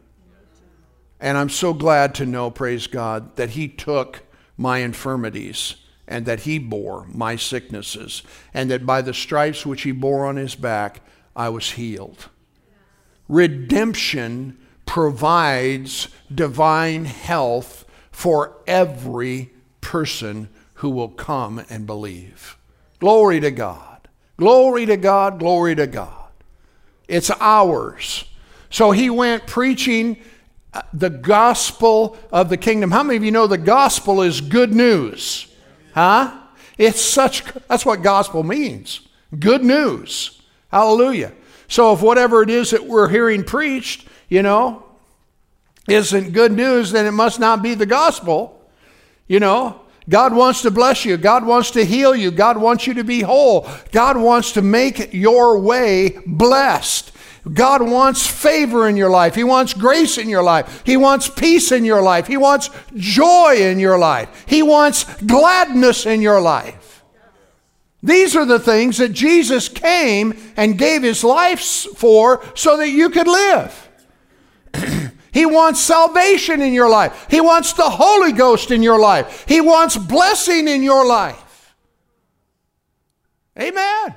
And I'm so glad to know, praise God, that He took my infirmities and that He bore my sicknesses, and that by the stripes which He bore on His back, I was healed. Redemption provides divine health for every person who will come and believe. Glory to God. Glory to God. Glory to God. It's ours. So he went preaching uh, the gospel of the kingdom. How many of you know the gospel is good news? Huh? It's such, that's what gospel means. Good news. Hallelujah. So if whatever it is that we're hearing preached, you know, isn't good news, then it must not be the gospel. You know, God wants to bless you. God wants to heal you. God wants you to be whole. God wants to make your way blessed. God wants favor in your life. He wants grace in your life. He wants peace in your life. He wants joy in your life. He wants gladness in your life. These are the things that Jesus came and gave his life for so that you could live. He wants salvation in your life. He wants the Holy Ghost in your life. He wants blessing in your life. Amen.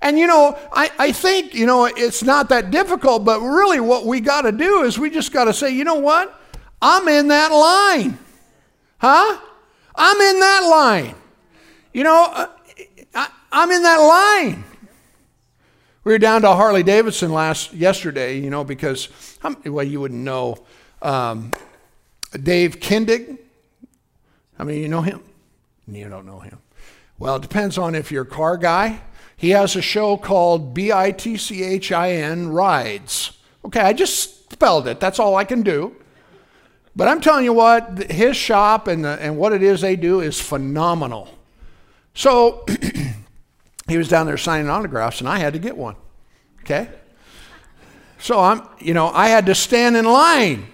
And you know, I, I think, you know, it's not that difficult, but really what we got to do is we just got to say, you know what? I'm in that line. Huh? I'm in that line. You know, uh, I, I'm in that line. We were down to Harley Davidson last yesterday, you know, because well, you wouldn't know um, Dave Kindig. I mean, you know him. You don't know him. Well, it depends on if you're a car guy. He has a show called B I T C H I N Rides. Okay, I just spelled it. That's all I can do. But I'm telling you what, his shop and, the, and what it is they do is phenomenal. So he was down there signing autographs, and I had to get one. Okay? So I'm, you know, I had to stand in line.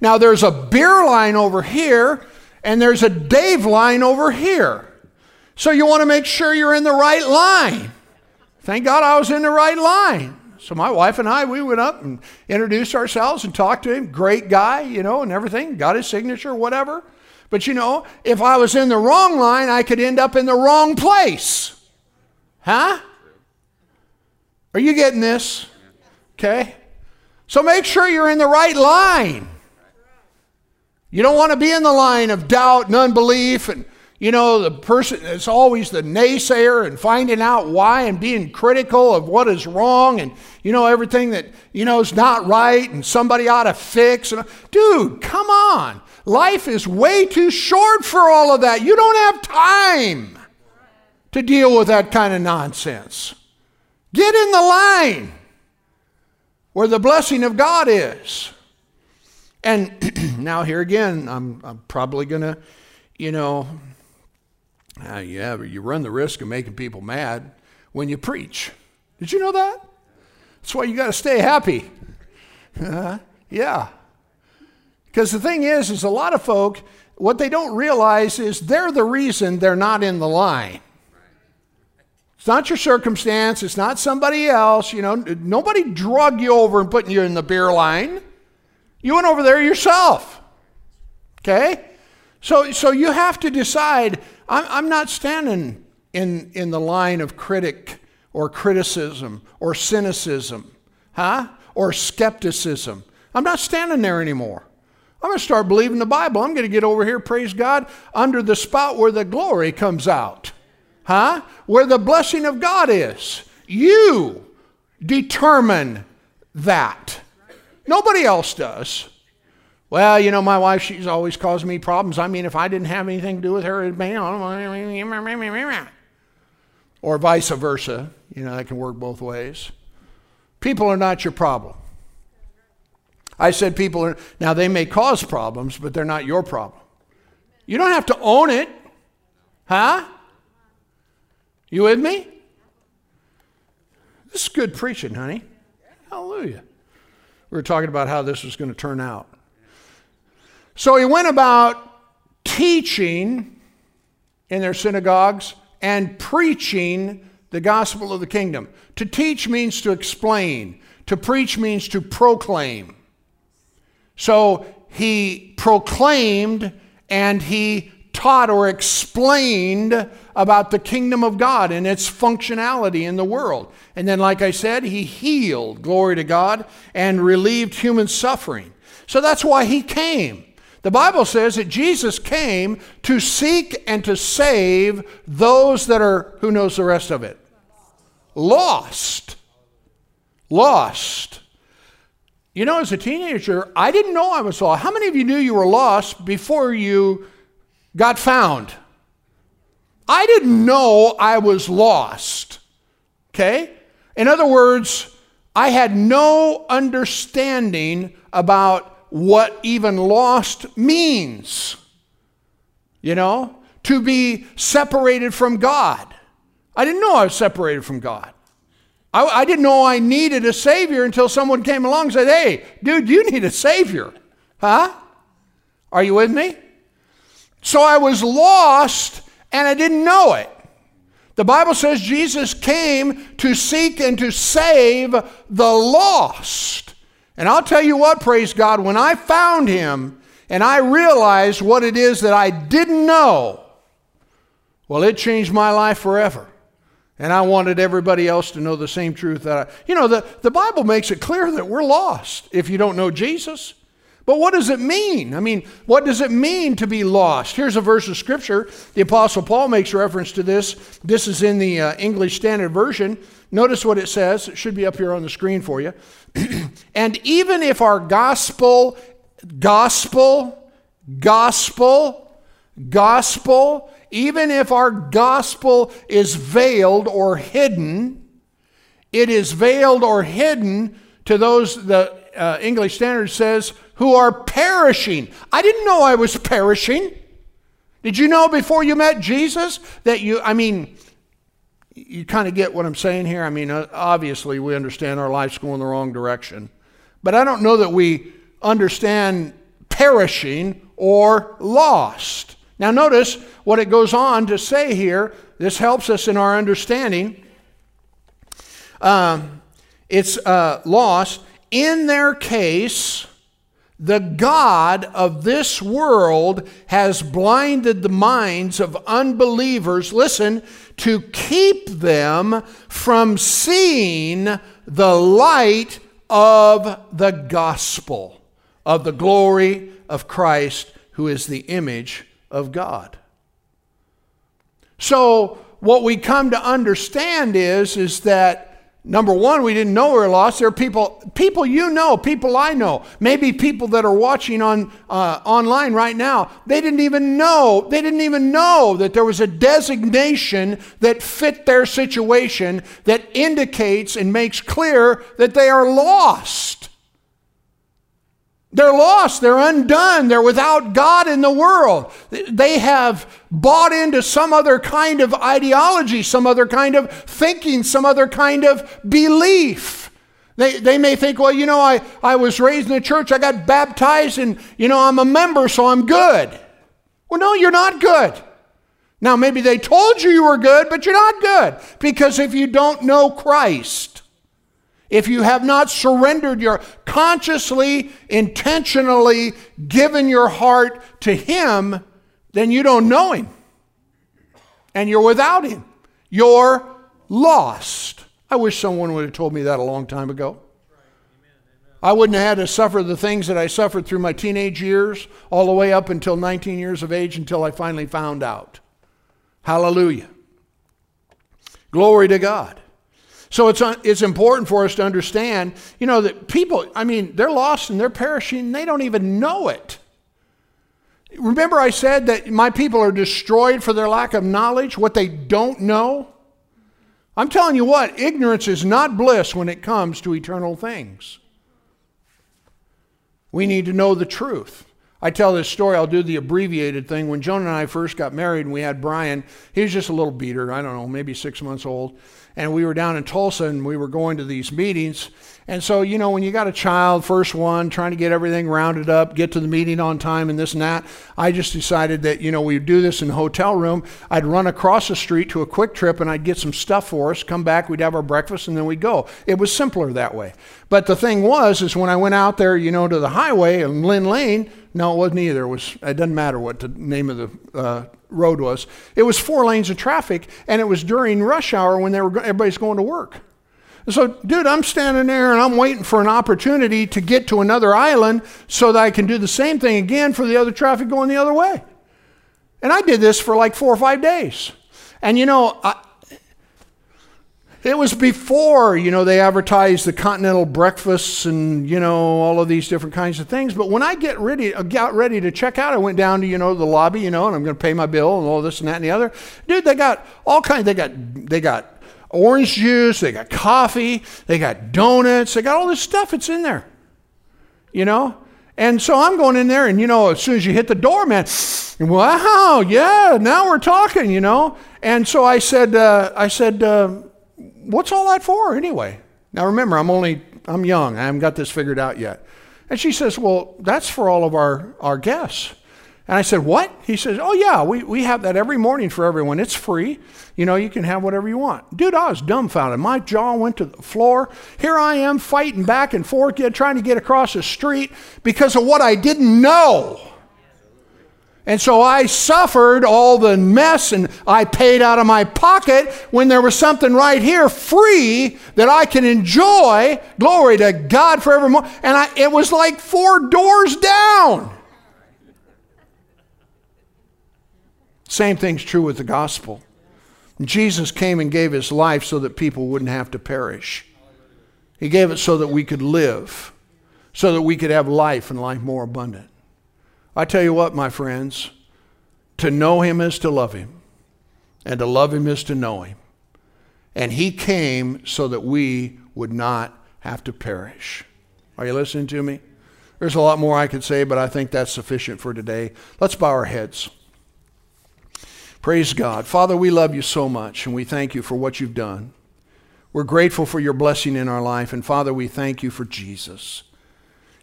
Now there's a beer line over here, and there's a Dave line over here. So you want to make sure you're in the right line. Thank God I was in the right line. So my wife and I, we went up and introduced ourselves and talked to him. Great guy, you know, and everything. Got his signature, whatever. But you know, if I was in the wrong line, I could end up in the wrong place. Huh? Are you getting this? Okay. So make sure you're in the right line. You don't want to be in the line of doubt and unbelief and you know, the person is always the naysayer and finding out why and being critical of what is wrong and, you know, everything that, you know, is not right and somebody ought to fix. And, dude, come on. Life is way too short for all of that. You don't have time to deal with that kind of nonsense. Get in the line where the blessing of God is. And now, here again, I'm, I'm probably going to, you know, uh, yeah, you run the risk of making people mad when you preach. Did you know that? That's why you got to stay happy. Uh, yeah. Because the thing is, is a lot of folk, what they don't realize is they're the reason they're not in the line. It's not your circumstance. It's not somebody else. You know, nobody drug you over and putting you in the beer line. You went over there yourself. Okay? So, so you have to decide I'm, I'm not standing in, in the line of critic or criticism or cynicism, huh? Or skepticism. I'm not standing there anymore. I'm going to start believing the Bible. I'm going to get over here, praise God, under the spout where the glory comes out, huh? Where the blessing of God is. You determine that. Nobody else does. Well, you know, my wife, she's always caused me problems. I mean, if I didn't have anything to do with her, it'd be, or vice versa. You know, that can work both ways. People are not your problem. I said people are, now they may cause problems, but they're not your problem. You don't have to own it. Huh? You with me? This is good preaching, honey. Hallelujah. We were talking about how this was going to turn out. So he went about teaching in their synagogues and preaching the gospel of the kingdom. To teach means to explain, to preach means to proclaim. So he proclaimed and he taught or explained about the kingdom of God and its functionality in the world. And then, like I said, he healed, glory to God, and relieved human suffering. So that's why he came. The Bible says that Jesus came to seek and to save those that are, who knows the rest of it? Lost. Lost. You know, as a teenager, I didn't know I was lost. How many of you knew you were lost before you got found? I didn't know I was lost. Okay? In other words, I had no understanding about what even lost means. You know, to be separated from God. I didn't know I was separated from God. I, I, didn't know I needed a Savior until someone came along and said, Hey, dude, you need a Savior. Huh? Are you with me? So I was lost and I didn't know it. The Bible says Jesus came to seek and to save the lost. And I'll tell you what, praise God, when I found him and I realized what it is that I didn't know, well, it changed my life forever. And I wanted everybody else to know the same truth that I, you know, the, the Bible makes it clear that we're lost if you don't know Jesus. But what does it mean? I mean, what does it mean to be lost? Here's a verse of scripture. The Apostle Paul makes reference to this. This is in the uh, English Standard Version. Notice what it says. It should be up here on the screen for you. and even if our gospel, gospel, gospel, gospel even if our gospel is veiled or hidden, it is veiled or hidden to those, the uh, English Standard says, who are perishing. I didn't know I was perishing. Did you know before you met Jesus that you, I mean, you kind of get what I'm saying here? I mean, uh, obviously, we understand our life's going the wrong direction. But I don't know that we understand perishing or lost. Now, notice what it goes on to say here. This helps us in our understanding. Um, it's uh, lost. In their case, the God of this world has blinded the minds of unbelievers, listen, to keep them from seeing the light of the gospel of the glory of Christ, who is the image of God. So, what we come to understand is, is that Number one, we didn't know we were lost. There are people, people you know, people I know, maybe people that are watching on uh, online right now. They didn't even know. They didn't even know that there was a designation that fit their situation that indicates and makes clear that they are lost. They're lost. They're undone. They're without God in the world. They have bought into some other kind of ideology, some other kind of thinking, some other kind of belief. They, they may think, well, you know, I, I was raised in the church, I got baptized, and, you know, I'm a member, so I'm good. Well, no, you're not good. Now, maybe they told you you were good, but you're not good. Because if you don't know Christ, if you have not surrendered your consciously, intentionally given your heart to Him, then you don't know Him. And you're without Him. You're lost. I wish someone would have told me that a long time ago. I wouldn't have had to suffer the things that I suffered through my teenage years, all the way up until 19 years of age, until I finally found out. Hallelujah. Glory to God. So it's, it's important for us to understand, you know, that people, I mean, they're lost and they're perishing and they don't even know it. Remember, I said that my people are destroyed for their lack of knowledge, what they don't know? I'm telling you what, ignorance is not bliss when it comes to eternal things. We need to know the truth. I tell this story, I'll do the abbreviated thing. When Joan and I first got married and we had Brian, he was just a little beater, I don't know, maybe six months old and we were down in Tulsa and we were going to these meetings. And so, you know, when you got a child, first one, trying to get everything rounded up, get to the meeting on time and this and that, I just decided that, you know, we'd do this in the hotel room. I'd run across the street to a QuikTrip and I'd get some stuff for us, come back, we'd have our breakfast, and then we'd go. It was simpler that way. But the thing was, is when I went out there, you know, to the highway and Lynn Lane, no, it wasn't either. It was it doesn't matter what the name of the uh, road was. It was four lanes of traffic, and it was during rush hour when they were everybody's going to work. So, dude, I'm standing there and I'm waiting for an opportunity to get to another island so that I can do the same thing again for the other traffic going the other way. And I did this for like four or five days. And you know, I, it was before, you know, they advertised the continental breakfasts and, you know, all of these different kinds of things. But when I get ready, got ready to check out, I went down to, you know, the lobby, you know, and I'm going to pay my bill and all this and that and the other. Dude, they got all kinds, they got, they got orange juice, they got coffee, they got donuts, they got all this stuff. It's in there, you know? And so I'm going in there, and you know, as soon as you hit the door, man, wow, yeah, now we're talking, you know. And so I said, uh, I said, uh, what's all that for anyway? Now remember, I'm only, I'm young. I haven't got this figured out yet. And she says, well, that's for all of our, our guests. And I said, What? He says, Oh, yeah, we, we have that every morning for everyone. It's free. You know, you can have whatever you want. Dude, I was dumbfounded. My jaw went to the floor. Here I am fighting back and forth, trying to get across the street because of what I didn't know. And so I suffered all the mess and I paid out of my pocket when there was something right here free that I can enjoy. Glory to God forevermore. And I, it was like four doors down. Same thing's true with the gospel. Jesus came and gave his life so that people wouldn't have to perish. He gave it so that we could live, so that we could have life and life more abundant. I tell you what, my friends, to know him is to love him. and to love him is to know him. And he came so that we would not have to perish. Are you listening to me? There's a lot more I could say, but I think that's sufficient for today. Let's bow our heads. Praise God. Father, we love you so much, and we thank you for what you've done. We're grateful for your blessing in our life, and Father, we thank you for Jesus.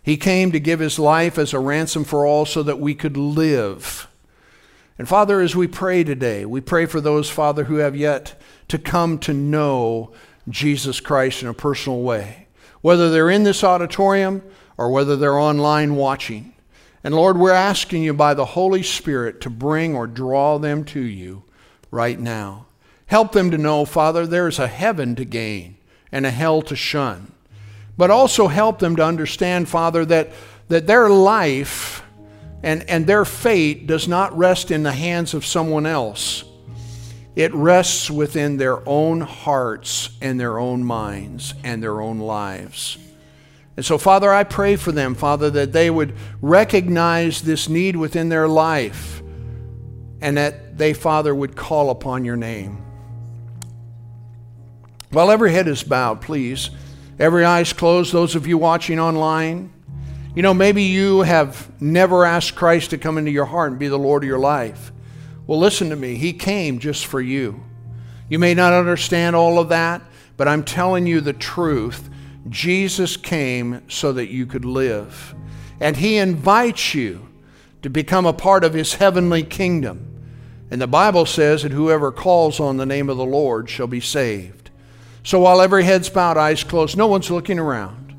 He came to give his life as a ransom for all so that we could live. And Father, as we pray today, we pray for those, Father, who have yet to come to know Jesus Christ in a personal way, whether they're in this auditorium or whether they're online watching. And Lord, we're asking you by the Holy Spirit to bring or draw them to you right now. Help them to know, Father, there's a heaven to gain and a hell to shun. But also help them to understand, Father, that, that their life and, and their fate does not rest in the hands of someone else. It rests within their own hearts and their own minds and their own lives. And so, Father, I pray for them, Father, that they would recognize this need within their life and that they, Father, would call upon your name. While every head is bowed, please, every eyes closed, those of you watching online, you know, maybe you have never asked Christ to come into your heart and be the Lord of your life. Well, listen to me. He came just for you. You may not understand all of that, but I'm telling you the truth Jesus came so that you could live. And He invites you to become a part of His heavenly kingdom. And the Bible says that whoever calls on the name of the Lord shall be saved. So while every head's bowed, eyes closed, no one's looking around,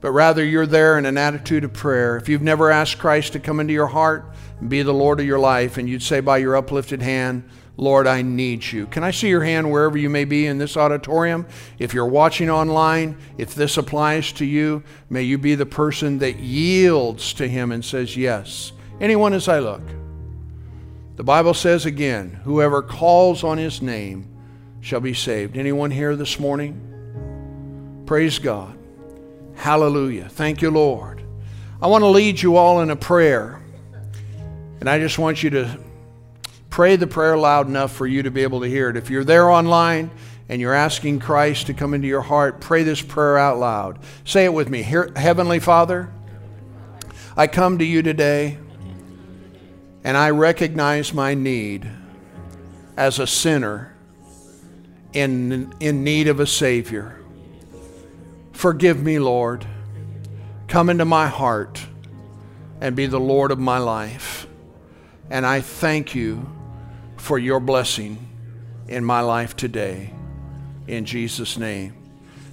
but rather you're there in an attitude of prayer. If you've never asked Christ to come into your heart and be the Lord of your life, and you'd say by your uplifted hand, Lord, I need you. Can I see your hand wherever you may be in this auditorium? If you're watching online, if this applies to you, may you be the person that yields to Him and says, Yes. Anyone as I look. The Bible says again, whoever calls on His name shall be saved. Anyone here this morning? Praise God. Hallelujah. Thank you, Lord. I want to lead you all in a prayer. And I just want you to pray the prayer loud enough for you to be able to hear it. If you're there online and you're asking Christ to come into your heart, pray this prayer out loud. Say it with me. Heavenly Father, I come to you today and I recognize my need as a sinner in, in need of a Savior. Forgive me, Lord. Come into my heart and be the Lord of my life. And I thank you for your blessing in my life today. In Jesus' name.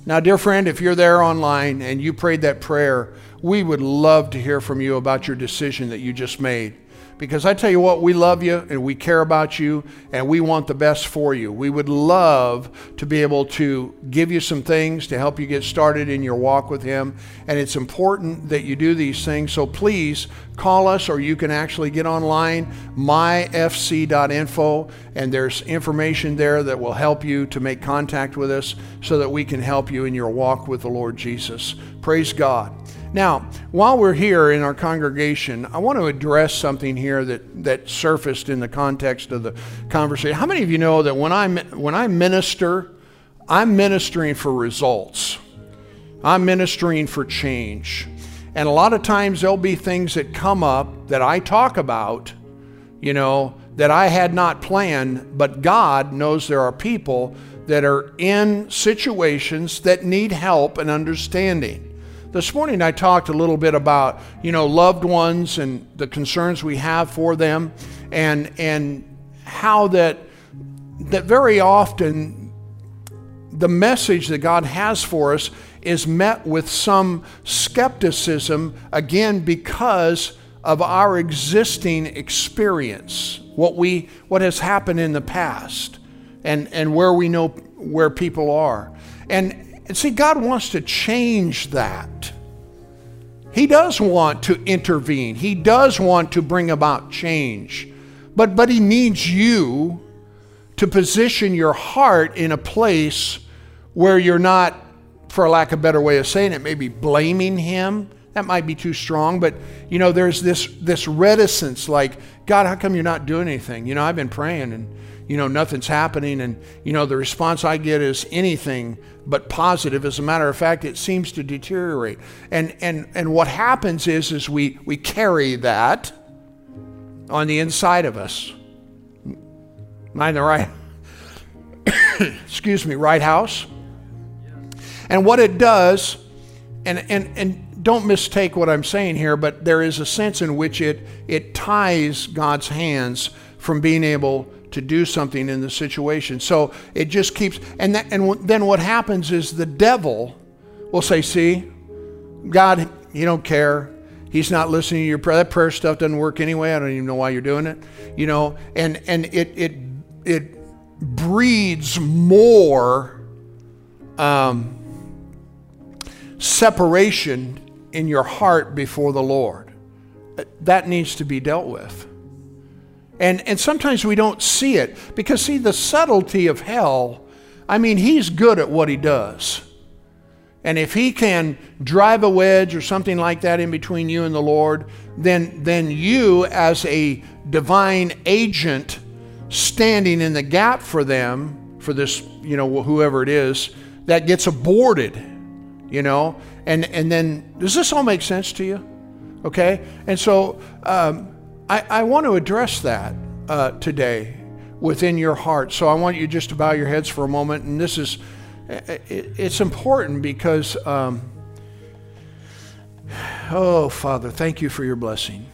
Now, dear friend, if you're there online and you prayed that prayer, we would love to hear from you about your decision that you just made. Because I tell you what, we love you and we care about you and we want the best for you. We would love to be able to give you some things to help you get started in your walk with Him. And it's important that you do these things. So please call us or you can actually get online, myfc.info, and there's information there that will help you to make contact with us so that we can help you in your walk with the Lord Jesus. Praise God. Now, while we're here in our congregation, I want to address something here that, that surfaced in the context of the conversation. How many of you know that when I, when I minister, I'm ministering for results? I'm ministering for change. And a lot of times there'll be things that come up that I talk about, you know, that I had not planned, but God knows there are people that are in situations that need help and understanding. This morning I talked a little bit about, you know, loved ones and the concerns we have for them and and how that that very often the message that God has for us is met with some skepticism again because of our existing experience, what we what has happened in the past and and where we know where people are. And and see, God wants to change that. He does want to intervene. He does want to bring about change. But, but He needs you to position your heart in a place where you're not, for lack of a better way of saying it, maybe blaming Him. that might be too strong, but you know, there's this this reticence like, God, how come you're not doing anything? You know, I've been praying and you know, nothing's happening and you know, the response I get is anything but positive. As a matter of fact, it seems to deteriorate. And and and what happens is is we we carry that on the inside of us. Mind the right excuse me, right house. And what it does, and, and, and don't mistake what I'm saying here, but there is a sense in which it, it ties God's hands from being able to do something in the situation. So it just keeps, and, that, and then what happens is the devil will say, See, God, you don't care. He's not listening to your prayer. That prayer stuff doesn't work anyway. I don't even know why you're doing it. You know, and and it it it breeds more um, separation in your heart before the Lord. That needs to be dealt with. And, and sometimes we don't see it because, see, the subtlety of hell, I mean, he's good at what he does. And if he can drive a wedge or something like that in between you and the Lord, then, then you, as a divine agent standing in the gap for them, for this, you know, whoever it is, that gets aborted you know? And and then does this all make sense to you? Okay? And so um, I, I want to address that uh, today within your heart. So i want you just to bow your heads for a moment. And this is it, it's important because um, oh father thank you for your blessing.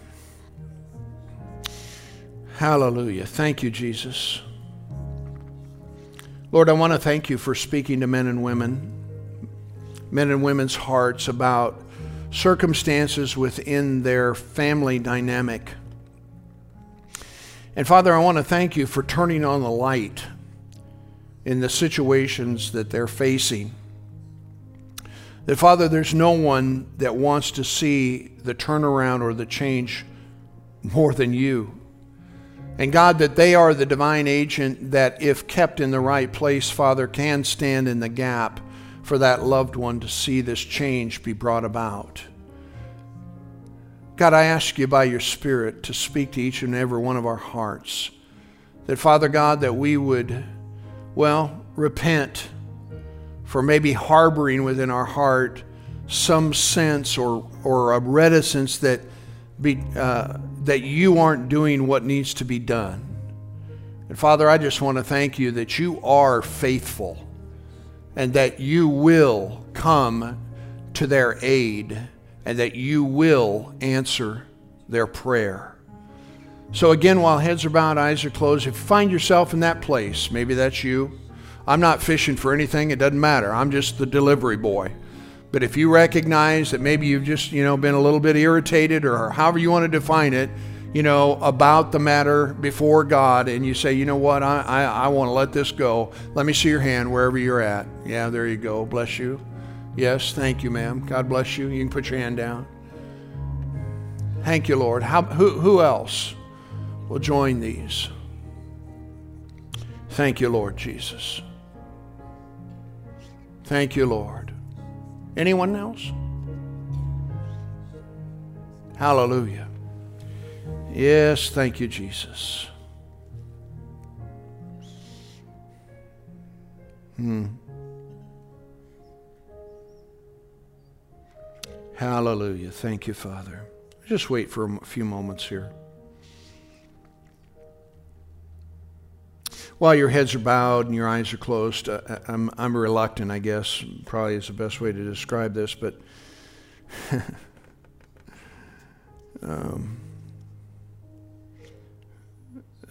Hallelujah. Thank you jesus. Lord i want to thank you for speaking to men and women men and women's hearts about circumstances within their family dynamic. And Father, I want to thank you for turning on the light in the situations that they're facing. That, Father, there's no one that wants to see the turnaround or the change more than you. And God, that they are the divine agent that, if kept in the right place, Father, can stand in the gap for that loved one to see this change be brought about. God, I ask you by your Spirit to speak to each and every one of our hearts. That, Father God, that we would, well, repent for maybe harboring within our heart some sense or, or a reticence that, be, uh, that you aren't doing what needs to be done. And Father, I just want to thank you that you are faithful and that you will come to their aid and that you will answer their prayer. So, again, while heads are bowed, eyes are closed, if you find yourself in that place, maybe that's you. I'm not fishing for anything, it doesn't matter. I'm just the delivery boy. But if you recognize that maybe you've just, you know, been a little bit irritated or however you want to define it, you know, about the matter before God and you say, you know what, I, I, I want to let this go. Let me see your hand wherever you're at. Yeah, there you go. Bless you. Yes, thank you, ma'am. God bless you. You can put your hand down. Thank you, Lord. How, who, who else will join these? Thank you, Lord Jesus. Thank you, Lord. Anyone else? Hallelujah. Yes, thank you, Jesus. Hmm. Hallelujah. Thank you, Father. Just wait for a few moments here. While your heads are bowed and your eyes are closed, uh, uh I'm, I'm reluctant, I guess, probably is the best way to describe this, but um,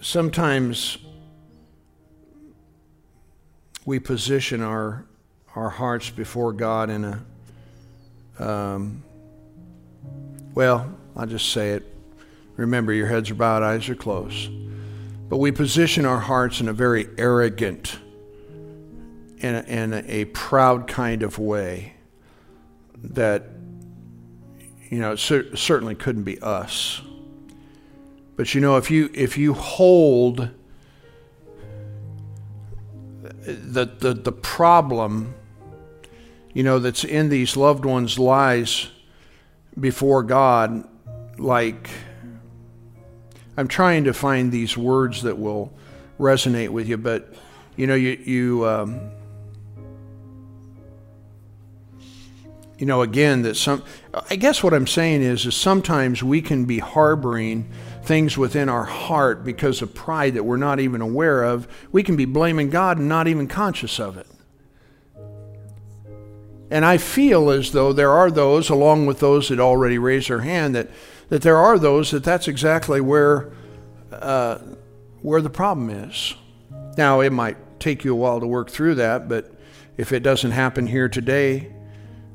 sometimes we position our our hearts before God in a um, well, I'll just say it. Remember, your heads are bowed, eyes are closed. But we position our hearts in a very arrogant and in a, a proud kind of way that, you know, cer- certainly couldn't be us. But you know, if you if you hold the the, the problem, you know, that's in these loved ones' lives before God like I'm trying to find these words that will resonate with you, but you know, you you um, you know again that some I guess what I'm saying is is sometimes we can be harboring things within our heart because of pride that we're not even aware of. We can be blaming God and not even conscious of it. And I feel as though there are those, along with those that already raised their hand, that, that there are those that that's exactly where, uh, where the problem is. Now, it might take you a while to work through that, but if it doesn't happen here today,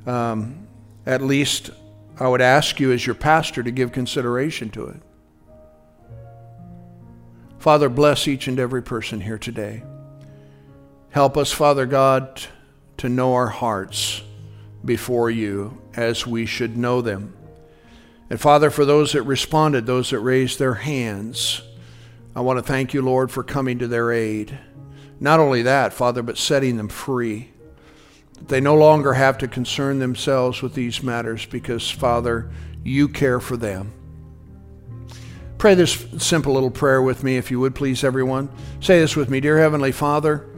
um, at least I would ask you as your pastor to give consideration to it. Father, bless each and every person here today. Help us, Father God, to know our hearts before you as we should know them. And Father, for those that responded, those that raised their hands, I want to thank you, Lord, for coming to their aid. Not only that, Father, but setting them free. They no longer have to concern themselves with these matters because, Father, you care for them. Pray this simple little prayer with me, if you would, please, everyone. Say this with me Dear Heavenly Father,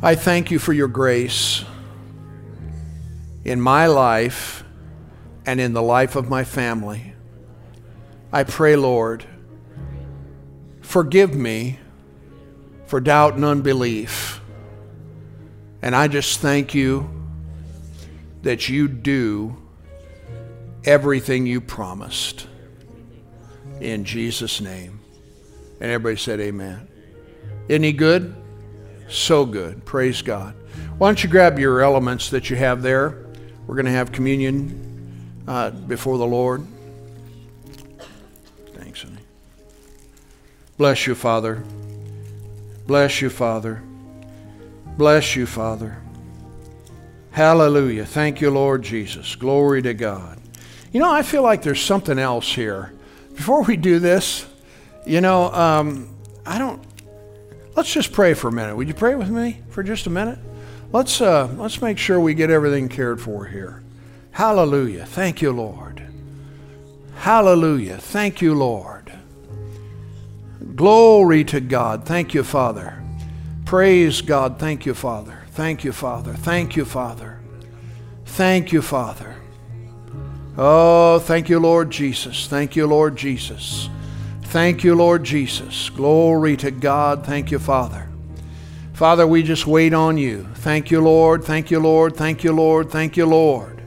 I thank you for your grace in my life and in the life of my family. I pray, Lord, forgive me for doubt and unbelief. And I just thank you that you do everything you promised in Jesus' name. And everybody said, Amen. Isn't he good? So good. Praise God. Why don't you grab your elements that you have there? We're going to have communion uh, before the Lord. Thanks, honey. Bless you, Father. Bless you, Father. Bless you, Father. Hallelujah. Thank you, Lord Jesus. Glory to God. You know, I feel like there's something else here before we do this, you know, um, I don't. Let's just pray for a minute. Would you pray with me for just a minute? Let's uh, let's make sure we get everything cared for here. Hallelujah. Thank you, Lord. Hallelujah. Thank you, Lord. Glory to God. Thank you, Father. Praise God. Thank you, Father. Thank you, Father. Thank you, Father. Thank you, Father. Oh, thank you, Lord Jesus. Thank you, Lord Jesus. Thank you, Lord Jesus. Glory to God. Thank you, Father. Father, we just wait on you. Thank you, Lord. Thank you, Lord. Thank you, Lord. Thank you, Lord.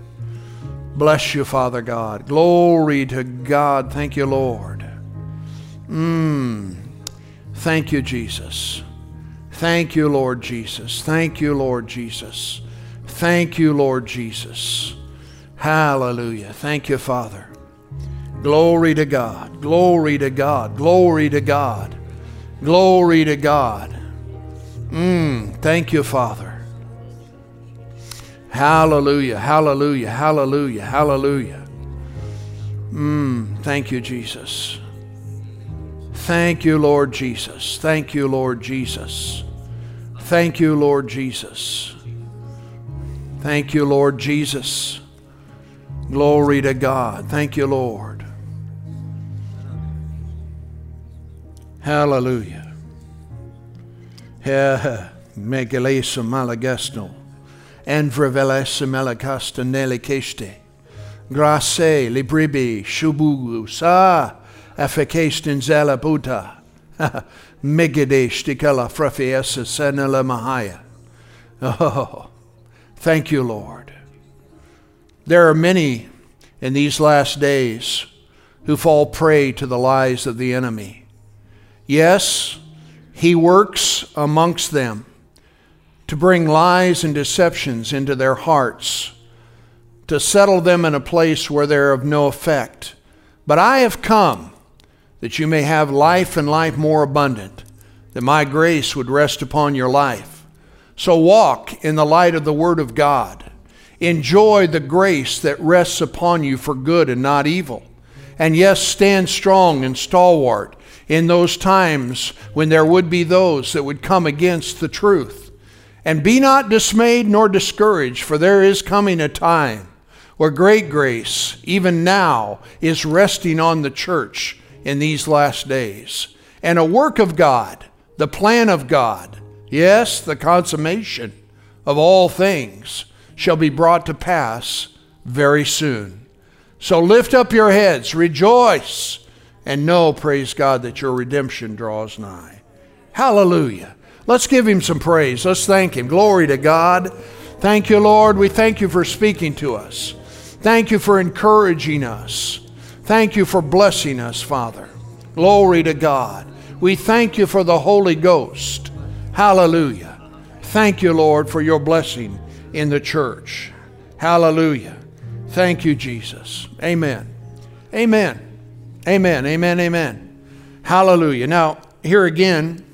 Bless you, Father God. Glory to God. Thank you, Lord. Mm. Thank you, Jesus. Thank you, Lord Jesus. Thank you, Lord Jesus. Thank you, Lord Jesus. Hallelujah. Thank you, Father. Glory to God. Glory to God. Glory to God. Glory to God. Mm, thank you, Father. Hallelujah. Hallelujah. Hallelujah. Hallelujah. Mm, thank you, Jesus. Thank you, Lord Jesus. Thank you, Lord Jesus. Thank you, Lord Jesus. Thank you, Lord Jesus. Glory to God. Thank you, Lord. Hallelujah. Megalesa malagasno. Envrevelesa malagasta nelikeste. Grace libribi shubugu sa afekestin zela buddha. Megadesh tikala frafiesa senela mahaya. Oh, thank you, Lord. There are many in these last days who fall prey to the lies of the enemy. Yes, he works amongst them to bring lies and deceptions into their hearts, to settle them in a place where they're of no effect. But I have come that you may have life and life more abundant, that my grace would rest upon your life. So walk in the light of the Word of God Enjoy the grace that rests upon you for good and not evil. And yes, stand strong and stalwart in those times when there would be those that would come against the truth. And be not dismayed nor discouraged, for there is coming a time where great grace, even now, is resting on the church in these last days. And a work of God, the plan of God, yes, the consummation of all things shall be brought to pass very soon. So lift up your heads, rejoice, and know, praise God, that your redemption draws nigh. Hallelujah. Let's give him some praise. Let's thank him. Glory to God. Thank you, Lord. We thank you for speaking to us. Thank you for encouraging us. Thank you for blessing us, Father. Glory to God. We thank you for the Holy Ghost. Hallelujah. Thank you, Lord, for your blessing in the church. Hallelujah. Thank you, Jesus. Amen. Amen. Amen. Amen. Amen. Hallelujah. Now, here again,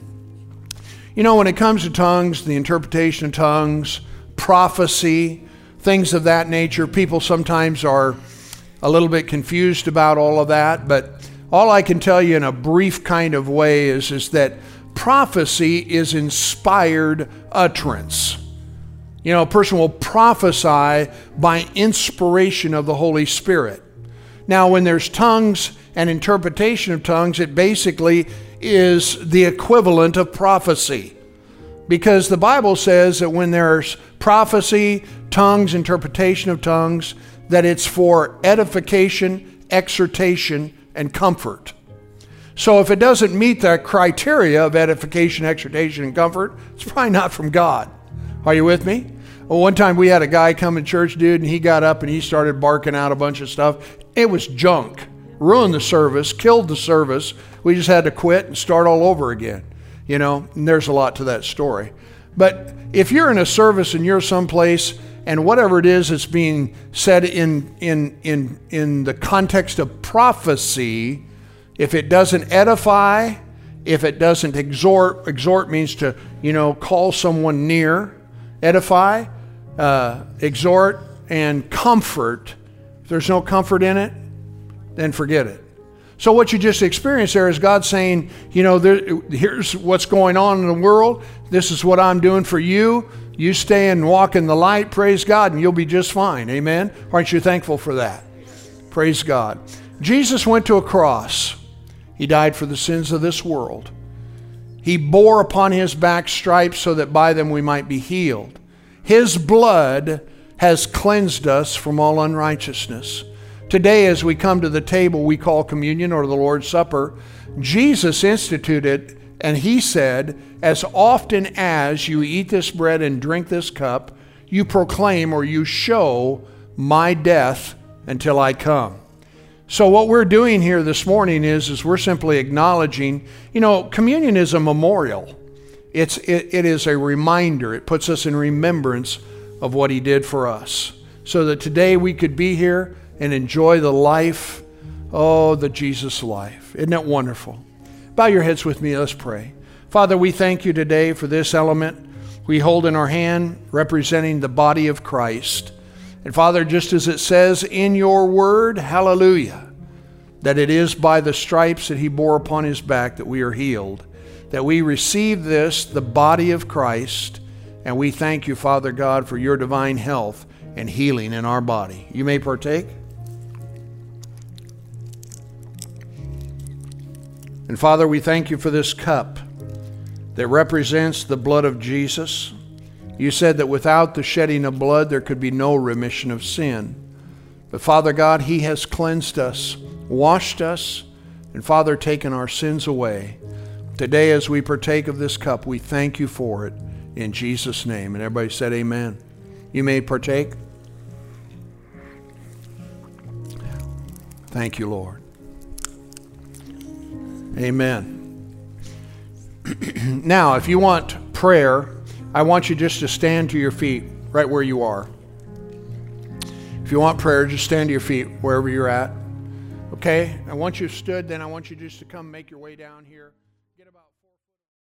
you know, when it comes to tongues, the interpretation of tongues, prophecy, things of that nature, people sometimes are a little bit confused about all of that. But all I can tell you in a brief kind of way is, is that prophecy is inspired utterance. You know, a person will prophesy by inspiration of the Holy Spirit. Now, when there's tongues and interpretation of tongues, it basically is the equivalent of prophecy. Because the Bible says that when there's prophecy, tongues, interpretation of tongues, that it's for edification, exhortation, and comfort. So if it doesn't meet that criteria of edification, exhortation, and comfort, it's probably not from God. Are you with me? Well, one time we had a guy come to church, dude, and he got up and he started barking out a bunch of stuff. It was junk. Ruined the service, killed the service. We just had to quit and start all over again. You know, and there's a lot to that story. But if you're in a service and you're someplace and whatever it is that's being said in, in, in, in the context of prophecy, if it doesn't edify, if it doesn't exhort, exhort means to, you know, call someone near, edify, uh, exhort, and comfort. If there's no comfort in it, then forget it. So, what you just experienced there is God saying, you know, there, here's what's going on in the world. This is what I'm doing for you. You stay and walk in the light, praise God, and you'll be just fine. Amen. Aren't you thankful for that? Praise God. Jesus went to a cross. He died for the sins of this world. He bore upon his back stripes so that by them we might be healed. His blood has cleansed us from all unrighteousness. Today, as we come to the table we call communion or the Lord's Supper, Jesus instituted and he said, As often as you eat this bread and drink this cup, you proclaim or you show my death until I come. So what we're doing here this morning is, is we're simply acknowledging, you know, communion is a memorial. It's, it, it is a reminder. It puts us in remembrance of what he did for us. So that today we could be here and enjoy the life, oh, the Jesus life. Isn't that wonderful? Bow your heads with me. Let's pray. Father, we thank you today for this element we hold in our hand representing the body of Christ. And Father, just as it says in your word, hallelujah, that it is by the stripes that he bore upon his back that we are healed, that we receive this, the body of Christ, and we thank you, Father God, for your divine health and healing in our body. You may partake. And Father, we thank you for this cup that represents the blood of Jesus. You said that without the shedding of blood, there could be no remission of sin. But Father God, He has cleansed us, washed us, and Father, taken our sins away. Today, as we partake of this cup, we thank you for it in Jesus' name. And everybody said, Amen. You may partake. Thank you, Lord. Amen. now, if you want prayer, I want you just to stand to your feet right where you are. If you want prayer, just stand to your feet wherever you're at. Okay? I want you've stood, then I want you just to come make your way down here.